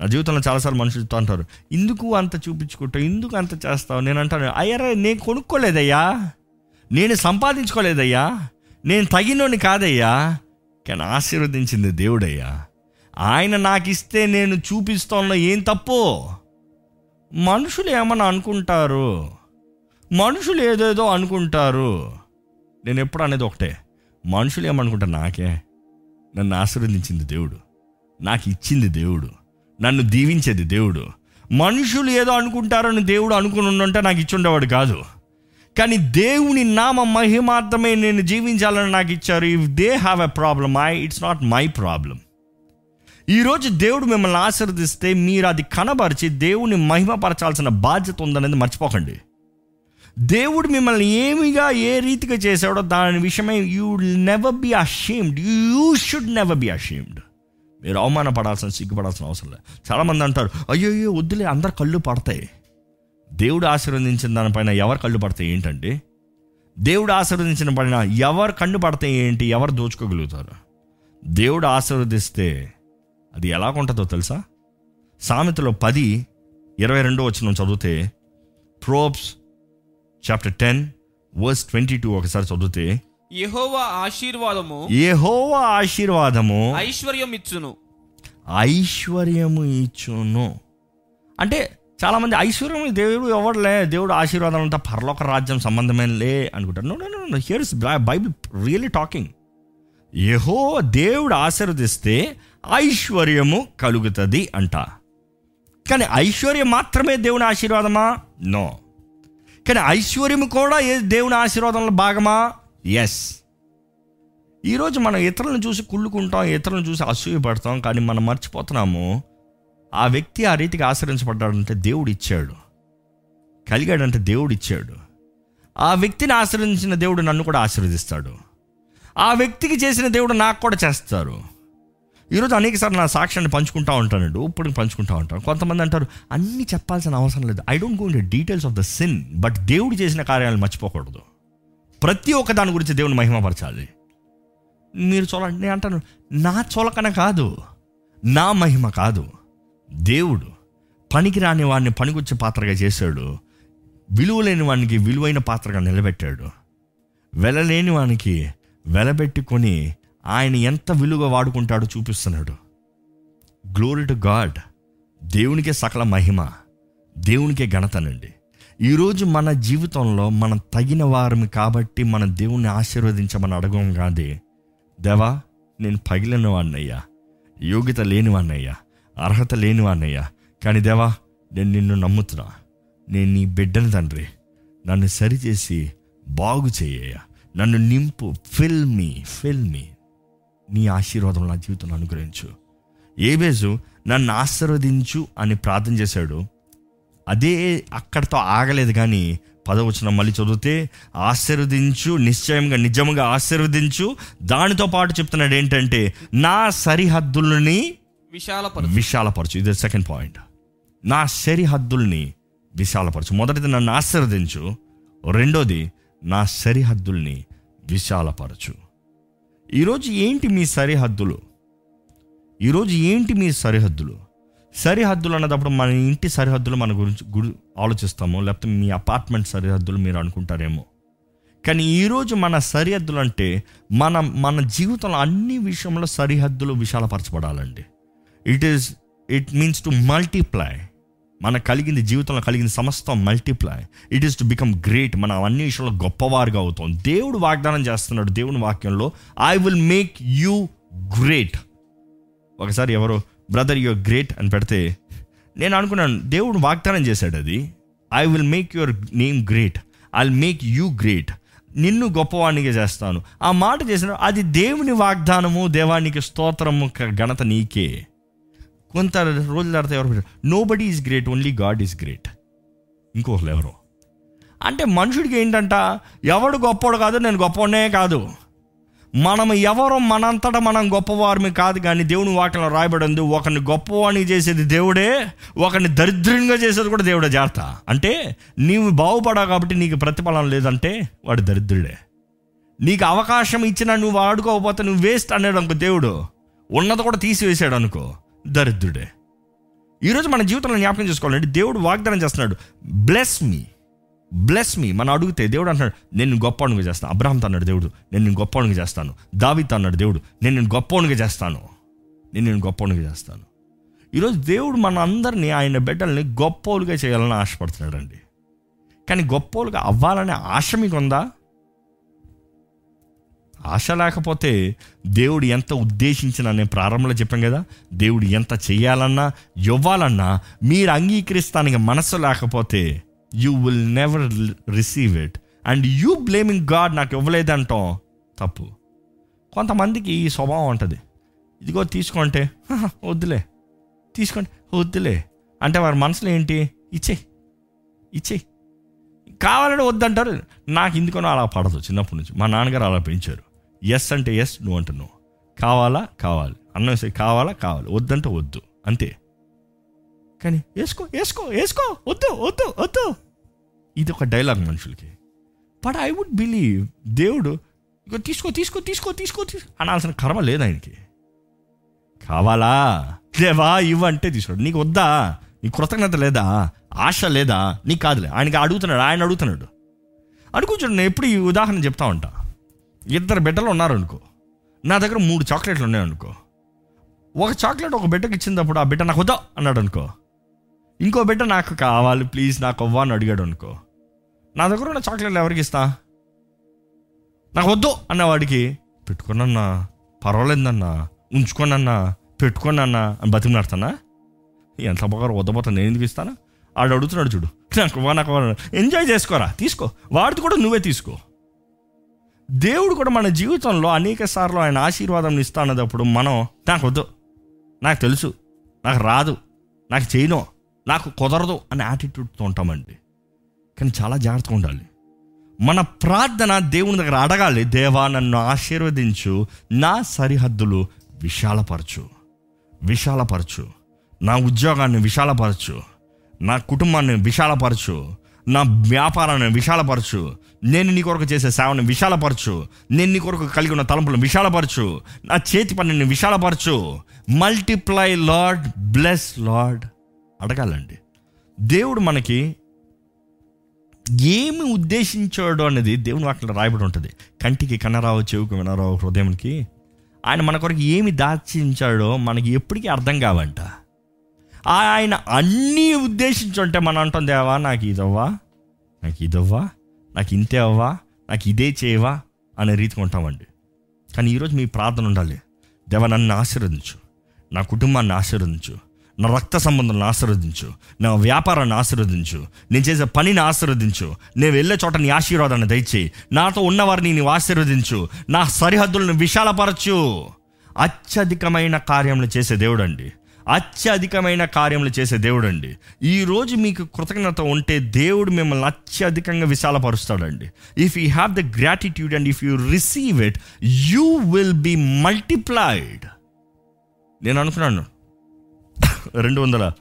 Speaker 1: నా జీవితంలో చాలాసార్లు మనుషులు చెప్తా అంటారు ఎందుకు అంత చూపించుకుంటావు? ఎందుకు అంత చేస్తావు? నేను అంటాను అయ్యారా నేను కొనుక్కోలేదయ్యా. నేను సంపాదించుకోలేదయ్యా. నేను తగినోని కాదయ్యా. కానీ ఆశీర్వదించింది దేవుడయ్యా. ఆయన నాకు ఇస్తే నేను చూపిస్తాను ఏం తప్పు? మనుషులు ఏమన్నా అనుకుంటారు? మనుషులు ఏదేదో అనుకుంటారు. నేను ఎప్పుడు అనేది ఒకటే. మనుషులు ఏమనుకుంటారు? నాకే. నన్ను ఆశీర్వదించింది దేవుడు. నాకు ఇచ్చింది దేవుడు. నన్ను దీవించేది దేవుడు. మనుషులు ఏదో అనుకుంటారని దేవుడు అనుకుని ఉంటే నాకు ఇచ్చుండేవాడు కాదు. కానీ దేవుని నామ మహిమార్థమే నేను జీవించాలని నాకు ఇచ్చారు. If they have a problem I it's not my problem ఈరోజు దేవుడు మిమ్మల్ని ఆశీర్వదిస్తే మీరు అది కనబరిచి దేవుని మహిమపరచాల్సిన బాధ్యత ఉందనేది మర్చిపోకండి. దేవుడు మిమ్మల్ని ఏమిగా ఏ రీతిగా చేశాడో దాని విషయమై you never be ashamed you should never be ashamed మీరు అవమానపడాల్సిన సిగ్గుపడాల్సిన అవసరం లేదు. చాలామంది అంటారు అయ్యో అయ్యో వద్దులే అందరు కళ్ళు పడతాయి. దేవుడు ఆశీర్వదించిన దానిపైన ఎవరు కళ్ళు పడతాయి ఏంటండి? దేవుడు ఆశీర్వదించిన పైన ఎవరు కళ్ళు పడతాయి ఏంటి? ఎవరు దోచుకోగలుగుతారు? దేవుడు ఆశీర్వదిస్తే అది ఎలా ఉంటుందో తెలుసా? సామెతలో పది ఇరవై రెండో వచ్చిన చదివితే Proverbs chapter ten verse twenty two ఒకసారి చదివితే
Speaker 2: యెహోవా ఆశీర్వాదము
Speaker 1: ఏహోవా ఆశీర్వాదము
Speaker 2: ఐశ్వర్యం ఇచ్చును
Speaker 1: ఐశ్వర్యము ఇచ్చును అంటే చాలామంది ఐశ్వర్యం దేవుడు ఎవరులే దేవుడు ఆశీర్వాదం అంతా పరలోక రాజ్యం సంబంధమేం లే అనుకుంటారు no no no here's Bible really talking ఏహో దేవుడు ఆశీర్వదిస్తే ఐశ్వర్యము కలుగుతుంది అంట. కానీ ఐశ్వర్యం మాత్రమే దేవుని ఆశీర్వాదమా? నో కానీ ఐశ్వర్యం కూడా ఏ దేవుని ఆశీర్వాదంలో భాగమా? ఎస్ ఈరోజు మనం ఇతరులను చూసి కుళ్ళుకుంటాం ఇతరులను చూసి అసూయపడతాం కానీ మనం మర్చిపోతున్నాము. ఆ వ్యక్తి ఆ రీతికి ఆశ్రయించబడ్డాడంటే దేవుడు ఇచ్చాడు కలిగాడంటే దేవుడు ఇచ్చాడు ఆ వ్యక్తిని ఆశ్రయించిన దేవుడు నన్ను కూడా ఆశీర్వదిస్తాడు. ఆ వ్యక్తికి చేసిన దేవుడు నాకు కూడా చేస్తారు. ఈరోజు అనేకసార్లు నా సాక్ష్యాన్ని పంచుకుంటా ఉంటానండి ఇప్పుడు పంచుకుంటా ఉంటాను. కొంతమంది అంటారు అన్నీ చెప్పాల్సిన అవసరం లేదు. I don't go in details of the sin but దేవుడు చేసిన కార్యాలు మర్చిపోకూడదు. ప్రతి ఒక్క దాని గురించి దేవుని మహిమపరచాలి మీరు చూడండి నేను అంటాను నా చొలకన కాదు నా మహిమ కాదు. దేవుడు పనికిరాని వాడిని పనికొచ్చే పాత్రగా చేశాడు. విలువలేని వానికి విలువైన పాత్రగా నిలబెట్టాడు. వెలలేని వానికి వెలబెట్టుకొని ఆయన ఎంత విలువ వాడుకుంటాడో చూపిస్తున్నాడు. గ్లోరీ టు గాడ్ దేవునికే సకల మహిమ. దేవునికే ఘనతనండి ఈరోజు మన జీవితంలో మనం తగిన వారం కాబట్టి మన దేవుణ్ణి ఆశీర్వదించమని అడగం కాదే. దేవా నేను పగిలిన వాడినయ్యా యోగ్యత లేని అర్హత లేనివాడినయ్యా కానీ దేవా నేను నిన్ను నమ్ముతున్నా. నేను నీ బిడ్డని తండ్రి. నన్ను సరిచేసి బాగు చేయ్యా నన్ను నింపు ఫిల్ మీ ఫిల్ మీ నీ ఆశీర్వాదం నా జీవితంలో అనుగ్రహించు. ఏబేజు నన్ను ఆశీర్వదించు అని ప్రార్థన చేశాడు. అదే అక్కడితో ఆగలేదు కానీ పదవచనం మళ్ళీ చదివితే ఆశీర్వదించు నిశ్చయంగా నిజంగా ఆశీర్వదించు. దానితో పాటు చెప్తున్నాడు ఏంటంటే నా సరిహద్దులని
Speaker 2: విశాలపరచు.
Speaker 1: విశాలపరచు. ఇది సెకండ్ పాయింట్ నా సరిహద్దుల్ని విశాలపరచు. మొదటిది నన్ను ఆశీర్వదించు. రెండోది నా సరిహద్దుల్ని విశాలపరచు. ఈరోజు ఏంటి మీ సరిహద్దులు? ఈరోజు ఏంటి మీ సరిహద్దులు? సరిహద్దులు అన్నదప్పుడు మన ఇంటి సరిహద్దులు మన గురించి గురి ఆలోచిస్తాము లేకపోతే మీ అపార్ట్మెంట్ సరిహద్దులు మీరు అనుకుంటారేమో. కానీ ఈరోజు మన సరిహద్దులు అంటే మన మన జీవితంలో అన్ని విషయంలో సరిహద్దులు విశాలపరచబడాలండి. It is it means to multiply మన కలిగింది జీవితంలో కలిగింది సమస్తం multiply it is to become great మనం అన్ని విషయంలో గొప్పవారుగా అవుతాం. దేవుడు వాగ్దానం చేస్తున్నాడు దేవుని వాక్యంలో I will make you great ఒకసారి ఎవరో బ్రదర్ యువర్ గ్రేట్ అని పెడితే నేను అనుకున్నాను దేవుడు వాగ్దానం చేశాడు అది. I will make your name great I will make you great నిన్ను గొప్పవాణిగా చేస్తాను. ఆ మాట చేసిన అది దేవుని వాగ్దానము దేవానికి స్తోత్రము ఘనత నీకే. కొంత రోజుల తర్వాత ఎవరు nobody is great only God is great ఇంకొకరు ఎవరు? అంటే మనుషుడికి ఏంటంట? ఎవడు గొప్పవాడు కాదు నేను గొప్పవాడే కాదు. మనం ఎవరో మనంతటా మనం గొప్పవారిమి కాదు కానీ దేవుని వాక్యంలో రాయబడింది ఒకరిని గొప్పవాణి చేసేది దేవుడే ఒకరిని దరిద్రంగా చేసేది కూడా దేవుడే. జాగ్రత్త. అంటే నీవు బాగుపడావు కాబట్టి నీకు ప్రతిఫలం లేదంటే వాడు దరిద్రుడే. నీకు అవకాశం ఇచ్చినా నువ్వు వాడుకోకపోతే నువ్వు వేస్ట్ అన్నాడు అనుకో దేవుడు. ఉన్నది కూడా తీసివేసాడు అనుకో దరిద్రుడే. ఈరోజు మన జీవితంలో జ్ఞాపకం చేసుకోవాలంటే దేవుడు వాగ్దానం చేస్తున్నాడు బ్లెస్ మీ బ్లెస్ మీ మనం అడిగితే దేవుడు అంటున్నాడు నేను నిన్ను చేస్తాను. అబ్రహంతో అన్నాడు దేవుడు నేను నేను గొప్పవాడిగా చేస్తాను. దావితో అన్నాడు దేవుడు నేను నేను గొప్పవాడిగా చేస్తాను. నేను నేను గొప్పవాడిగా చేస్తాను. ఈరోజు దేవుడు మన అందరినీ ఆయన బిడ్డల్ని గొప్పోలుగా చేయాలని ఆశపడుతున్నాడండి. కానీ గొప్పోలుగా అవ్వాలనే ఆశ మీకు ఉందా ఆశ లేకపోతే దేవుడు ఎంత ఉద్దేశించిన నేను ప్రారంభంలో చెప్పాం కదా దేవుడు ఎంత చేయాలన్నా ఇవ్వాలన్నా మీరు అంగీకరిస్తానికి మనసు లేకపోతే you will never receive it and you blaming God నాకు ఇవ్వలేదంటాం. తప్పు. కొంతమందికి ఈ స్వభావం ఉంటుంది. ఇదిగో తీసుకుంటే "హహ, వద్దులే. తీసుకోండి వద్దులే. అంటే వారి మనసులో ఏంటి? ఇచ్చే. ఇచ్చే. కావాలంటే వద్దంటారు. నాకు ఎందుకనో అలా పడదు చిన్నప్పటి నుంచి. మా నాన్నగారు అలా పెంచారు. ఎస్ అంటే ఎస్ నువ్వు అంటే నువ్వు కావాలా? కావాలి. అన్నం సరే కావాలా? కావాలి. వద్దంటే వద్దు. అంతే. కానీ వేసుకో వేసుకో వేసుకో వద్దు వద్దు వద్దు. ఇది ఒక డైలాగ్ మనుషులకి. బట్ ఐ వుడ్ బిలీవ్ దేవుడు ఇక తీసుకో తీసుకో తీసుకో తీసుకో తీసుకో అనాల్సిన కర్మ లేదు ఆయనకి. కావాలా? లేవా? ఇవ్వంటే తీసుకోడు నీకు వద్దా? నీకు కృతజ్ఞత లేదా? ఆశ లేదా? నీకు కాదులే. ఆయనకి అడుగుతున్నాడు ఆయన అడుగుతున్నాడు. అడుగుచుడు నేను ఎప్పుడు ఈ ఉదాహరణ చెప్తా ఉంటా. ఇద్దరు బిడ్డలు ఉన్నారు అనుకో. నా దగ్గర మూడు చాక్లెట్లు ఉన్నాయనుకో ఒక చాక్లెట్ ఒక బిడ్డకి ఇచ్చినప్పుడు ఆ బిడ్డ నాకు వద్దా అన్నాడు అనుకో. ఇంకో బిడ్డ నాకు కావాలి ప్లీజ్ నాకు అవ్వ అని అడిగాడు అనుకో. నా దగ్గర ఉన్న చాక్లెట్లు ఎవరికి ఇస్తా? నాకు వద్దు అన్నవాడికి. పెట్టుకోనన్నా పర్వాలేదన్నా ఉంచుకోనన్నా పెట్టుకోనన్నా అని బతిమలాడతానా ఎంత బాగా వద్దపోతా నేను ఎందుకు ఇస్తానా? ఆడు అడుగుతున్నాడు చూడు. నాకు నాకు ఎంజాయ్ చేసుకోరా? తీసుకో. వాడిది కూడా నువ్వే తీసుకో. దేవుడు కూడా మన జీవితంలో అనేక సార్లు ఆయన ఆశీర్వాదం ఇస్తా అన్నప్పుడు మనం నాకు వద్దు. నాకు తెలుసు. నాకు రాదు. నాకు చేయను. నాకు కుదరదు అనే యాటిట్యూడ్తో ఉంటామండి. కానీ చాలా జాగ్రత్తగా ఉండాలి. మన ప్రార్థన దేవుని దగ్గర అడగాలి దేవా నన్ను ఆశీర్వదించు. నా సరిహద్దులు విశాలపరచు. విశాలపరచు. నా ఉద్యోగాన్ని విశాలపరచు. నా కుటుంబాన్ని విశాలపరచు. నా వ్యాపారాన్ని విశాలపరచు. నేను నీ కొరకు చేసే సేవను విశాలపరచు. నేను నీ కొరకు కలిగి ఉన్న తలంపులను విశాలపరచు. నా చేతి పనిని విశాలపరచు. మల్టిప్లై లార్డ్ బ్లెస్ లార్డ్ అడగాలండి. దేవుడు మనకి ఏమి ఉద్దేశించాడు అనేది దేవుని వాటిలో రాయబడి ఉంటుంది. కంటికి కనరావు చెవుకు వినరావు హృదయంకి ఆయన మన కొరకు ఏమి దాచించాడో మనకి ఎప్పటికీ అర్థం కావంట. ఆయన అన్నీ ఉద్దేశించుంటే మనం అంటాం దేవా నాకు ఇదవ్వా? నాకు ఇదవ్వా? నాకు ఇంతే అవ్వా? నాకు ఇదే చేయవా? అనే రీతికి ఉంటామండి. కానీ ఈరోజు మీ ప్రార్థన ఉండాలి. దేవ నన్ను ఆశీర్వదించు. నా కుటుంబాన్ని ఆశీర్వదించు. నా రక్త సంబంధాలను ఆశీర్వదించు. నా వ్యాపారాన్ని ఆశీర్వదించు. నేను చేసే పనిని ఆశీర్వదించు. నేను వెళ్ళే చోట నీ ఆశీర్వాదాన్ని దయచేయి. నాతో ఉన్నవారిని నీవు ఆశీర్వదించు. నా సరిహద్దులను విశాలపరచు. అత్యధికమైన కార్యములు చేసే దేవుడు అండి అత్యధికమైన కార్యములు చేసే దేవుడు అండి ఈరోజు మీకు కృతజ్ఞత ఉంటే దేవుడు మిమ్మల్ని అత్యధికంగా విశాలపరుస్తాడండి. If you have the gratitude and if you receive it you will be multiplied నేను అనుకున్నాను. రెండు వందల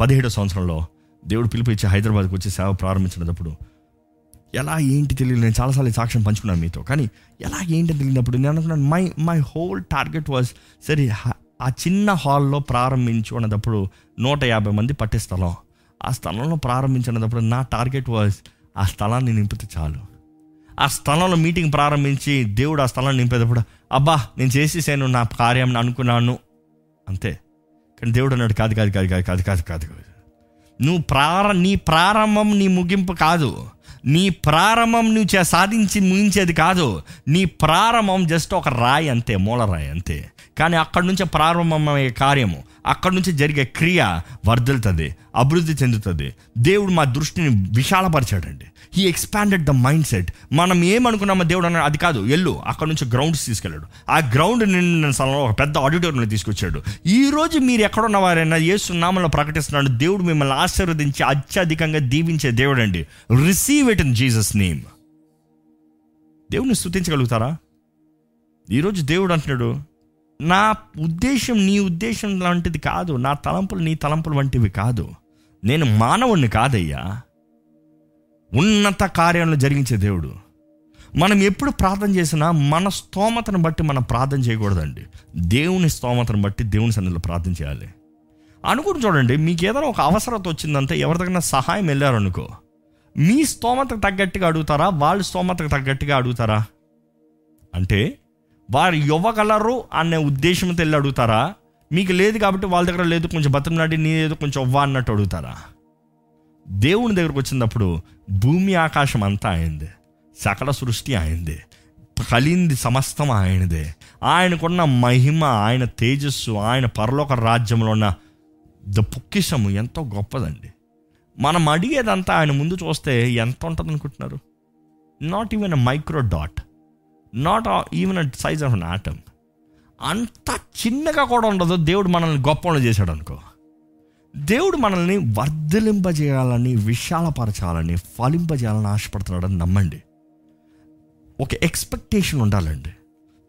Speaker 1: పదిహేడో సంవత్సరంలో దేవుడు పిలుపు ఇచ్చి హైదరాబాద్కి వచ్చి సేవ ప్రారంభించినప్పుడు ఎలా ఏంటి తెలియదు. నేను చాలాసార్లు సాక్ష్యం పంచుకున్నాను మీతో. కానీ ఎలా ఏంటి తెలియనప్పుడు నేను అనుకున్నాను my my whole target was సరే ఆ చిన్న హాల్లో ప్రారంభించు అన్నప్పుడు నూట యాభై మంది పట్టే స్థలం. ఆ స్థలంలో ప్రారంభించినప్పుడు నా టార్గెట్ వాజ్ ఆ స్థలాన్ని నింపితే చాలు. ఆ స్థలంలో మీటింగ్ ప్రారంభించి దేవుడు ఆ స్థలాన్ని నింపేటప్పుడు అబ్బా నేను చేసేసాను నా కార్యం అనుకున్నాను. అంతే. కానీ దేవుడు అన్నాడు కాదు కాదు కాదు కాదు కాదు కాదు కాదు కాదు. నువ్వు ప్రార నీ ప్రారంభం నీ ముగింపు కాదు. నీ ప్రారంభం నువ్వు చే- సాధించి ముగించేది కాదు. నీ ప్రారంభం జస్ట్ ఒక రాయి అంతే మూలరాయి అంతే. కానీ అక్కడి నుంచే ప్రారంభమయ్యే కార్యము అక్కడి నుంచి జరిగే క్రియ వర్ధిల్తుంది అభివృద్ధి చెందుతుంది. దేవుడు మా దృష్టిని విశాలపరిచాడండి. He expanded the mind set మనం ఏమనుకున్నామో దేవుడు అన్నాడు అది కాదు ఎల్లు అక్కడ నుంచి గ్రౌండ్స్ తీసుకెళ్ళాడు. ఆ గ్రౌండ్ నిండిన స్థలంలో ఒక పెద్ద ఆడిటోరియంలో తీసుకొచ్చాడు. ఈ రోజు మీరు ఎక్కడున్న వారైనా యేసు నామంలో ప్రకటిస్తున్నాడు దేవుడు మిమ్మల్ని ఆశీర్వదించి అత్యధికంగా దీవించే దేవుడు అండి receive it in Jesus name దేవుని స్థుతించగలుగుతారా ఈరోజు దేవుడు అంటున్నాడు నా ఉద్దేశం నీ ఉద్దేశం లాంటిది కాదు నా తలంపులు నీ తలంపులు వంటివి కాదు. నేను మానవుణ్ణి కాదయ్యా. ఉన్నత కార్యాలను జరిగించే దేవుడు. మనం ఎప్పుడు ప్రార్థన చేసినా మన స్తోమతను బట్టి మనం ప్రార్థన చేయకూడదండి. దేవుని స్తోమతను బట్టి దేవుని సన్నిధిలో ప్రార్థన చేయాలి. అనుకుని చూడండి మీకు ఏదైనా ఒక అవసరత వచ్చిందంటే ఎవరి దగ్గర సహాయం వెళ్ళారనుకో మీ స్తోమతకు తగ్గట్టుగా అడుగుతారా? వాళ్ళ స్తోమతకు తగ్గట్టుగా అడుగుతారా? అంటే వారు ఇవ్వగలరు అనే ఉద్దేశంతో వెళ్ళి అడుగుతారా? మీకు లేదు కాబట్టి వాళ్ళ దగ్గర లేదు కొంచెం బతిమలాడి నీ ఏదో కొంచెం ఇవ్వ అన్నట్టు అడుగుతారా? దేవుని దగ్గరకు వచ్చినప్పుడు భూమి ఆకాశం అంతా ఆయనదే సకల సృష్టి ఆయనదే కలింది సమస్తం ఆయనదే. ఆయనకున్న మహిమ ఆయన తేజస్సు ఆయన పరలోక రాజ్యంలో ఉన్న ద పొక్కిషము ఎంతో గొప్పదండి. మనం అడిగేదంతా ఆయన ముందు చూస్తే ఎంత ఉంటుంది అనుకుంటున్నారు not even a micro dot not even a size of an atom అంత చిన్నగా కూడా ఉండదు దేవుడు మనల్ని గొప్పలు చేశాడు అనుకో దేవుడు మనల్ని వర్ధలింపజేయాలని విశాలపరచాలని ఫలింపజేయాలని ఆశపడుతున్నాడని నమ్మండి. ఒక ఎక్స్పెక్టేషన్ ఉండాలండి.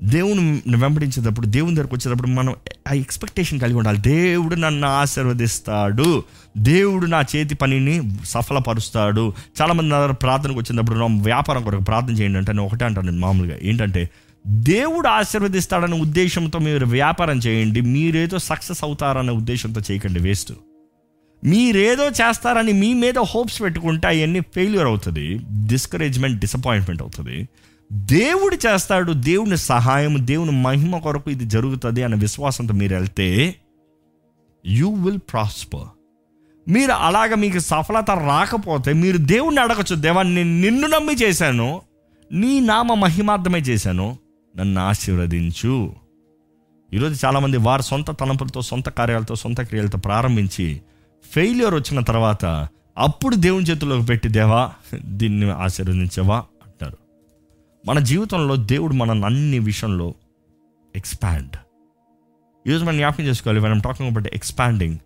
Speaker 1: దేవుని వెంబడించేటప్పుడు దేవుని దగ్గరకు వచ్చేటప్పుడు మనం ఆ ఎక్స్పెక్టేషన్ కలిగి ఉండాలి. దేవుడు నన్ను ఆశీర్వదిస్తాడు. దేవుడు నా చేతి పనిని సఫలపరుస్తాడు. చాలామంది నా దగ్గర ప్రార్థనకు వచ్చినప్పుడు వ్యాపారం కొరకు ప్రార్థన చేయండి అంటే నేను ఒకటే అంటాను నేను మామూలుగా. ఏంటంటే దేవుడు ఆశీర్వదిస్తాడనే ఉద్దేశంతో మీరు వ్యాపారం చేయండి. మీరేదో సక్సెస్ అవుతారనే ఉద్దేశంతో చేయకండి వేస్ట్. మీరేదో చేస్తారని మీ మీద హోప్స్ పెట్టుకుంటే అవన్నీ ఫెయిల్యూర్ అవుతుంది డిస్కరేజ్మెంట్ డిసప్పాయింట్మెంట్ అవుతుంది. దేవుడు చేస్తాడు దేవుని సహాయం దేవుని మహిమ కొరకు ఇది జరుగుతుంది అనే విశ్వాసంతో మీరు వెళ్తే యూ విల్ ప్రాస్పర్ మీరు అలాగ మీకు సఫలత రాకపోతే మీరు దేవుణ్ణి అడగచ్చు దేవా నేను నిన్ను నమ్మి చేశాను నీ నామ మహిమార్థమే చేశాను నన్ను ఆశీర్వదించు. ఈరోజు చాలామంది వారి సొంత తలంపులతో సొంత కార్యాలతో సొంత క్రియలతో ప్రారంభించి ఫెయిల్యూర్ వచ్చిన తర్వాత అప్పుడు దేవుని చేతుల్లోకి పెట్టి దేవా దీన్ని ఆశీర్వదించవా? అంటారు. మన జీవితంలో దేవుడు మనల్ని అన్ని విషయంలో ఎక్స్పాండ్ ఈరోజు మనం జ్ఞాపకం చేసుకోవాలి మనం talking about expanding